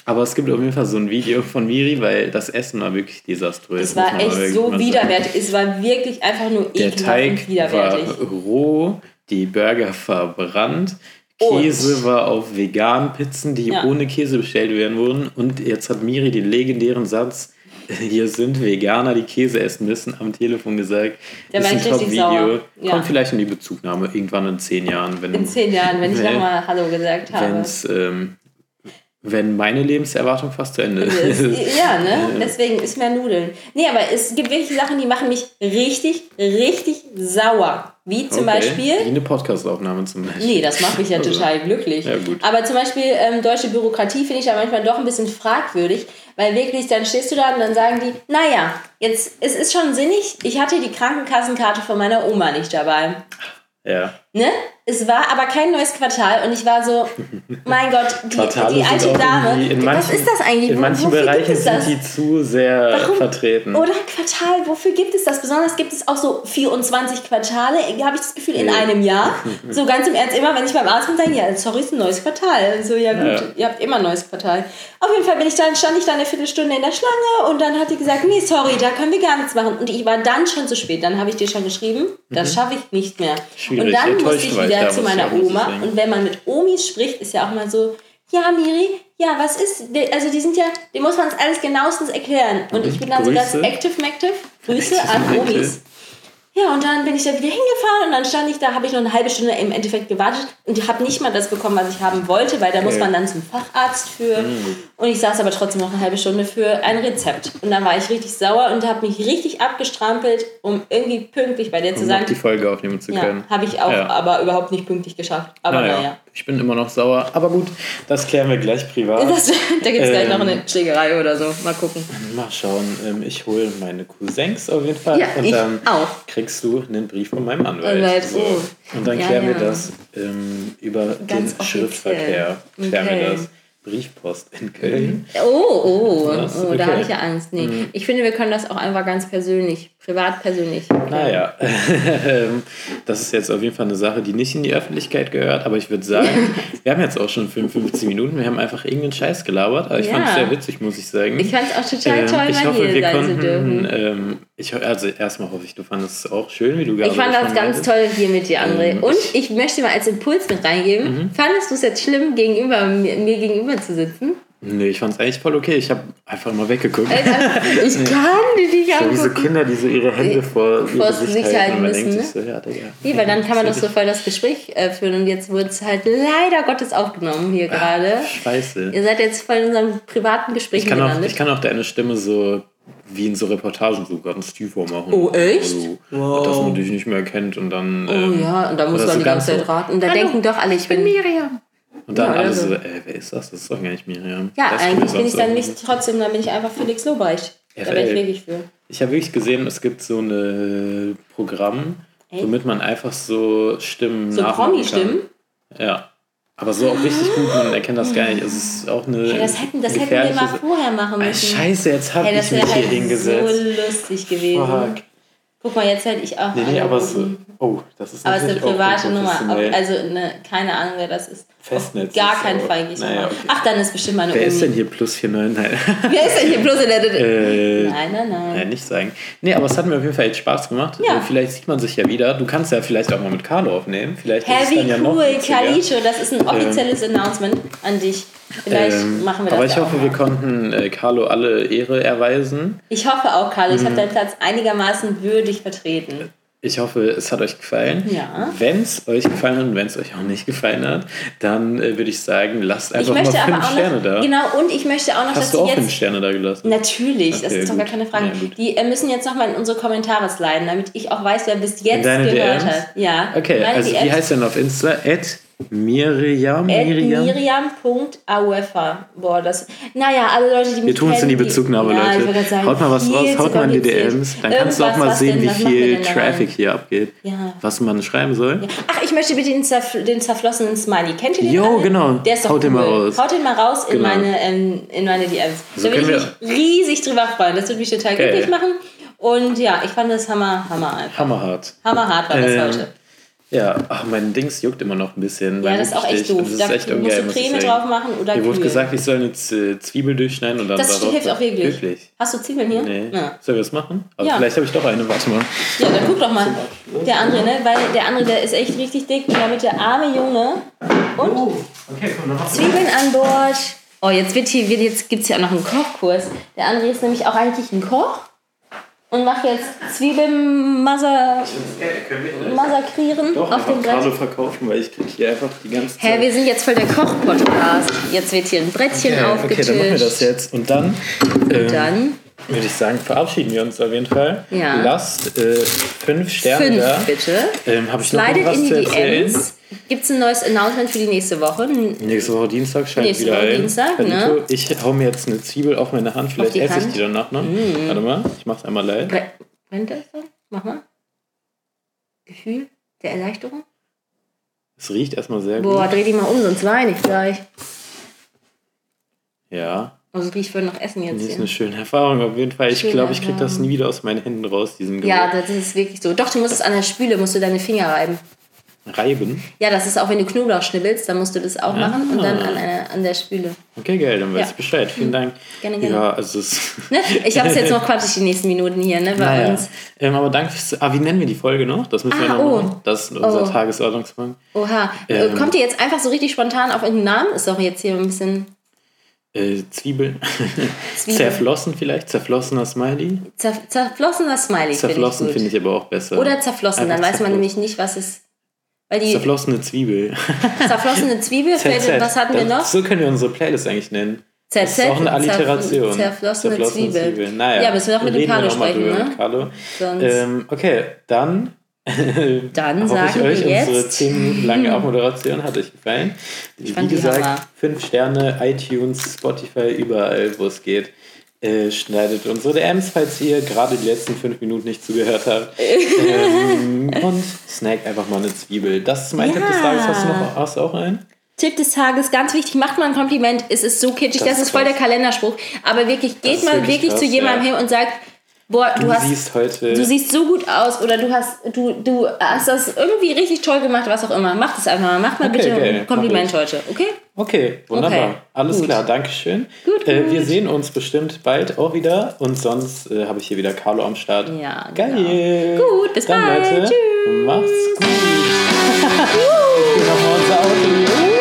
Aber es gibt auf jeden Fall so ein Video von Miri, weil das Essen war wirklich desaströs. Es war echt so widerwärtig. Es war wirklich einfach nur Der ekelhaft Teig und widerwärtig. war roh, die Burger verbrannt, Käse war auf veganen Pizzen, die Ja. ohne Käse bestellt werden wurden. Und jetzt hat Miri den legendären Satz, hier sind Veganer, die Käse essen müssen, am Telefon gesagt. Da ist ein Top-Video. Ja. Kommt vielleicht in die Bezugnahme irgendwann in zehn Jahren, wenn In zehn Jahren, wenn ich nochmal Hallo gesagt habe. wenn's, ähm, wenn meine Lebenserwartung fast zu Ende Das- ist. ja, ne? Deswegen ist mehr Nudeln. Nee, aber es gibt wirklich Sachen, die machen mich richtig, richtig sauer. Wie zum Okay. Beispiel. Wie eine Podcastaufnahme zum Beispiel. Nee, das macht mich ja Also, total glücklich. ja, gut. Aber zum Beispiel ähm, deutsche Bürokratie finde ich da manchmal doch ein bisschen fragwürdig, weil wirklich, dann stehst du da und dann sagen die, naja, jetzt, es ist schon sinnig, ich hatte die Krankenkassenkarte von meiner Oma nicht dabei. Ja. Ne? Es war aber kein neues Quartal und ich war so, mein Gott, die, die alte Dame, in was manchen- ist das eigentlich? In manchen wofür Bereichen sind das? die zu sehr Warum? vertreten. Oder Quartal, wofür gibt es das? Besonders gibt es auch so 24 Quartale, habe ich das Gefühl, in Nee. einem Jahr. So ganz im Ernst, immer wenn ich beim Arzt bin, sagen, ja, sorry, ist ein neues Quartal. So, ja gut, Ja. ihr habt immer ein neues Quartal. Auf jeden Fall bin ich dann, stand ich dann eine Viertelstunde in der Schlange und dann hat die gesagt, nee, sorry, da können wir gar nichts machen. Und ich war dann schon zu spät. Dann habe ich dir schon geschrieben, das schaffe ich nicht mehr. Mhm. Schwierig, und dann musste ich wieder zu meiner Oma. Und wenn man mit Omis spricht, ist ja auch mal so, ja, Miri, ja, was ist, also die sind ja, dem muss man es alles genauestens erklären. Und ich bin dann so ganz active, active, Grüße an. Omis. Ja, und dann bin ich da wieder hingefahren und dann stand ich da, habe ich noch eine halbe Stunde im Endeffekt gewartet und habe nicht mal das bekommen, was ich haben wollte, weil da muss man dann zum Facharzt für. Mhm. Und ich saß aber trotzdem noch eine halbe Stunde für ein Rezept. Und dann war ich richtig sauer und habe mich richtig abgestrampelt, um irgendwie pünktlich bei dir zu um sein. noch die Folge aufnehmen zu Ja, können. habe ich auch, Ja. aber überhaupt nicht pünktlich geschafft. Aber Naja, naja. Ich bin immer noch sauer. Aber gut, das klären wir gleich privat. Das, da gibt es gleich Ähm. noch eine Schlägerei oder so. Mal gucken. Mal schauen. Ähm, ich hole meine Cousins auf jeden Fall. Ja, und dann auch. kriegst du einen Brief von meinem Anwalt. Anwalt, So. oh. Und dann Ja, klären wir ja. das ähm, über Ganz den Schriftverkehr. offiziell. Klären wir Okay. das. Briefpost in Köln. Oh, oh, Was? oh Okay. da habe ich ja Angst. Nee. Mhm. Ich finde, wir können das auch einfach ganz persönlich, privat persönlich. Naja, ähm, das ist jetzt auf jeden Fall eine Sache, die nicht in die Öffentlichkeit gehört, aber ich würde sagen, wir haben jetzt auch schon 55 Minuten, wir haben einfach irgendeinen Scheiß gelabert, aber ich fand es Ja. sehr witzig, muss ich sagen. Ich fand es auch total Ähm, toll, ich mal hoffe, hier wir sein zu konnten, dürfen. ähm, ich, also erstmal hoffe ich, du fandest es auch schön, wie du gerade Ich fand das ganz meintest. toll hier mit dir, André. Ähm, Und ich möchte mal als Impuls mit reingeben. Mhm. Fandest du es jetzt schlimm, gegenüber mir, mir gegenüber zu sitzen? Nee, ich fand es eigentlich voll okay, ich habe einfach immer weggeguckt. Äh, Ich kann die nicht So diese angucken. Kinder, die so ihre Hände vor ihr Vors Gesicht Gesicht halten, müssen, denkt ne? sich so, ja, Digga. Nee, weil dann kann man doch so voll das Gespräch äh, führen und jetzt wurde es halt leider Gottes aufgenommen hier gerade. Scheiße. Ihr seid jetzt voll in unserem privaten Gespräch Ich kann, auch, miteinander. ich kann auch deine Stimme so wie in so Reportagen so ganz tiefer machen. Oh, echt? Also, Wow. Dass man dich nicht mehr kennt und dann. Oh ähm, ja, und da muss man so die ganze ganz Zeit raten. Und da Hallo, denken doch alle, ich bin Miriam. Und dann Ja, alle so, so. ey, wer ist das? Das ist doch gar nicht Miriam. Ja, das eigentlich bin ich dann nicht trotzdem, dann bin ich einfach Felix Lobrecht. Da bin ich wirklich für. Ich habe wirklich gesehen, es gibt so ein Programm, Echt? womit man einfach so Stimmen So Promi-Stimmen? Ja. Aber so auch richtig gut, man erkennt das gar nicht. Es ist auch eine. Hey, das hätten, das hätten wir mal vorher machen Ey, müssen. Scheiße, jetzt habe Hey, ich das mich wäre hier halt hingesetzt. so lustig gewesen. Fuck. Guck mal, jetzt hätte ich auch Nee, nee, aber angerufen. Oh, das ist Aber es ist eine private Nummer. Also eine, keine Ahnung, wer das ist. Festnetz Auf gar ist keinen auch- Fall gehe ich naja, okay. Ach, dann ist bestimmt meine Wer ist denn Uni. hier plus 49? Nein. Wer ist denn hier bloß in der... äh, nein, nein, nein. Nein, nicht sagen. Nee, aber es hat mir auf jeden Fall echt Spaß gemacht. Ja. Äh, Vielleicht sieht man sich ja wieder. Du kannst ja vielleicht auch mal mit Carlo aufnehmen. Vielleicht ist Hä, es dann ja noch cool. Kalito, das ist ein offizielles Announcement an dich. Vielleicht Ähm, machen wir das aber ich ja hoffe, wir konnten äh, Carlo alle Ehre erweisen. Ich hoffe auch, Carlo, ich Mhm. habe deinen Platz einigermaßen würdig vertreten. Ich hoffe, es hat euch gefallen. Ja. Wenn es euch gefallen hat und wenn es euch auch nicht gefallen hat, dann äh, würde ich sagen, lasst einfach mal fünf Sterne noch, da. genau, und ich möchte auch noch, dass Hast du die auch jetzt fünf Sterne da gelassen? Natürlich, das Okay, ist doch gar keine Frage. Ja, die äh, müssen jetzt nochmal in unsere Kommentare sliden, damit ich auch weiß, wer bis jetzt gehört DMs? hat. Ja. Okay, meine also wie DMs. heißt denn auf Insta? At Miriam? Miriam? Miriam.auefa. Boah, das. Naja, alle Leute, die mich Wir tun es in die Bezugnahme, ja, Leute. sagen, haut mal was raus, haut mal in die. DMs. Dann kannst du auch mal sehen, denn, wie viel Traffic hier abgeht. Ja. Was man schreiben soll. Ach, ich möchte bitte den, zerf den zerflossenen Smiley. Kennt ihr den? Jo, alle? genau. Der ist doch Haut cool. den mal raus. Haut den mal raus in, Genau. meine, ähm, in meine DMs. So da würde ich mich riesig drüber freuen. Das würde mich total Geil. glücklich machen. Und ja, ich fand das Hammer, Hammer einfach. Hammerhart. Hammerhart war das Ähm, heute. Ja, ach, mein Dings juckt immer noch ein bisschen. Ja, das ist auch echt doof. Das Da ist echt musst du muss ich Creme drauf machen oder Mir wurde gesagt, ich soll eine Z Zwiebel durchschneiden und dann Das darauf- hilft auch wirklich. Wirklich? Hast du Zwiebeln hier? Nee. Ja. Sollen wir das machen? Also Ja. vielleicht habe ich doch eine. Warte mal. ja, dann guck doch mal. Der andere, ne? Weil der andere, der ist echt richtig dick. Und damit der arme Junge. Und Okay, komm, Zwiebeln an Bord. Oh, jetzt, wird hier, wird, jetzt gibt es ja auch noch einen Kochkurs. Der André ist nämlich auch eigentlich ein Koch und macht jetzt Zwiebeln massa- massakrieren Doch, auf dem Brett. Carlo verkaufen, weil ich kriege hier einfach die ganze Hä, wir sind jetzt voll der Koch-Podcast. Jetzt wird hier ein Brettchen okay, okay, dann aufgetischt. machen wir das jetzt. Und dann, ähm, Dann würde ich sagen, verabschieden wir uns auf jeden Fall. Ja. Lasst äh, fünf Sterne fünf, da. bitte. Ähm, habe ich noch was in zu die erzählen? DMs. Gibt es ein neues Announcement für die nächste Woche? Nächste Woche Dienstag scheint Nächste wieder Woche ein. Dienstag, ne? Ich hau mir jetzt eine Zwiebel auf meine Hand. Vielleicht esse ich die danach noch. Warte mal, ich mach's einmal. Bre- Brennt das dann? Mach mal. Gefühl der Erleichterung? Es riecht erstmal sehr Boah, gut. dreh die mal um, sonst weine ich gleich. Ja, Also riecht wohl nach Essen jetzt das ist eine schöne Erfahrung auf jeden Fall. Ich glaube, ich kriege das nie wieder aus meinen Händen raus, diesen Geruch. Ja, das ist wirklich so. Doch, du musst es an der Spüle, musst du deine Finger reiben. Reiben. Ja, das ist auch, wenn du Knoblauch schnibbelst, dann musst du das auch machen und dann Ah. an, einer, an der Spüle. Okay, geil, dann weiß Ja. ich Bescheid. Vielen Dank. Gerne, gerne. Ja, also es. Ne? Ich habe es jetzt noch quatschig die nächsten Minuten hier, ne, bei Naja. uns. Ähm, aber danke fürs. Ah, wie nennen wir die Folge noch? Das müssen wir Ah, noch oh. machen. Das ist unser Oh. Tagesordnungspunkt. Oha. Ähm. Äh, Kommt ihr jetzt einfach so richtig spontan auf irgendeinen Namen? Ist doch jetzt hier ein bisschen Äh, Zwiebeln. Zwiebeln. Zerflossen vielleicht? Zerflossener Smiley? zer zerflossener Smiley. Zerflossen finde ich ich aber auch besser. Oder zerflossen, dann Einfach weiß man nämlich nicht, was es. Weil die Zerflossene Zwiebel. zerflossene Zwiebel, ZZ. was hatten wir noch? So können wir unsere Playlist eigentlich nennen. Das ist ZZ, auch eine Alliteration. zerf- Zerflossene, Zwiebel. Zwiebel. Naja, Ja, müssen wir auch mit dem Carlo sprechen, ne? Carlo. Ähm, okay, dann. Dann sagen ich euch, jetzt- unsere 10 Minuten lange Abmoderation hat euch gefallen. Wie die Hammer. gesagt, 5 Sterne, iTunes, Spotify, überall, wo es geht. Äh, schneidet unsere DMs, falls ihr gerade die letzten 5 Minuten nicht zugehört habt. ähm, und snackt einfach mal eine Zwiebel. Das ist mein Ja. Tipp des Tages. Hast du noch hast du auch einen? Tipp des Tages, ganz wichtig, macht mal ein Kompliment. Es ist so kitschig, das, Das ist voll der. Kalenderspruch. Aber wirklich, geht ist mal wirklich wirklich krass, zu jemandem ja. hin und sagt, boah, du, Du hast siehst heute. du siehst so gut aus oder du hast du du hast das irgendwie richtig toll gemacht, was auch immer. Mach das einfach mal. Mach mal Okay, bitte geil. ein Kompliment heute, okay? Okay, wunderbar. Okay, Alles gut. klar, Dankeschön. Gut, Äh, gut. wir sehen uns bestimmt bald auch wieder. Und sonst äh, habe ich hier wieder Carlo am Start. Ja, Geil. Gut, bis Dann, bald. Leute, Tschüss. macht's gut.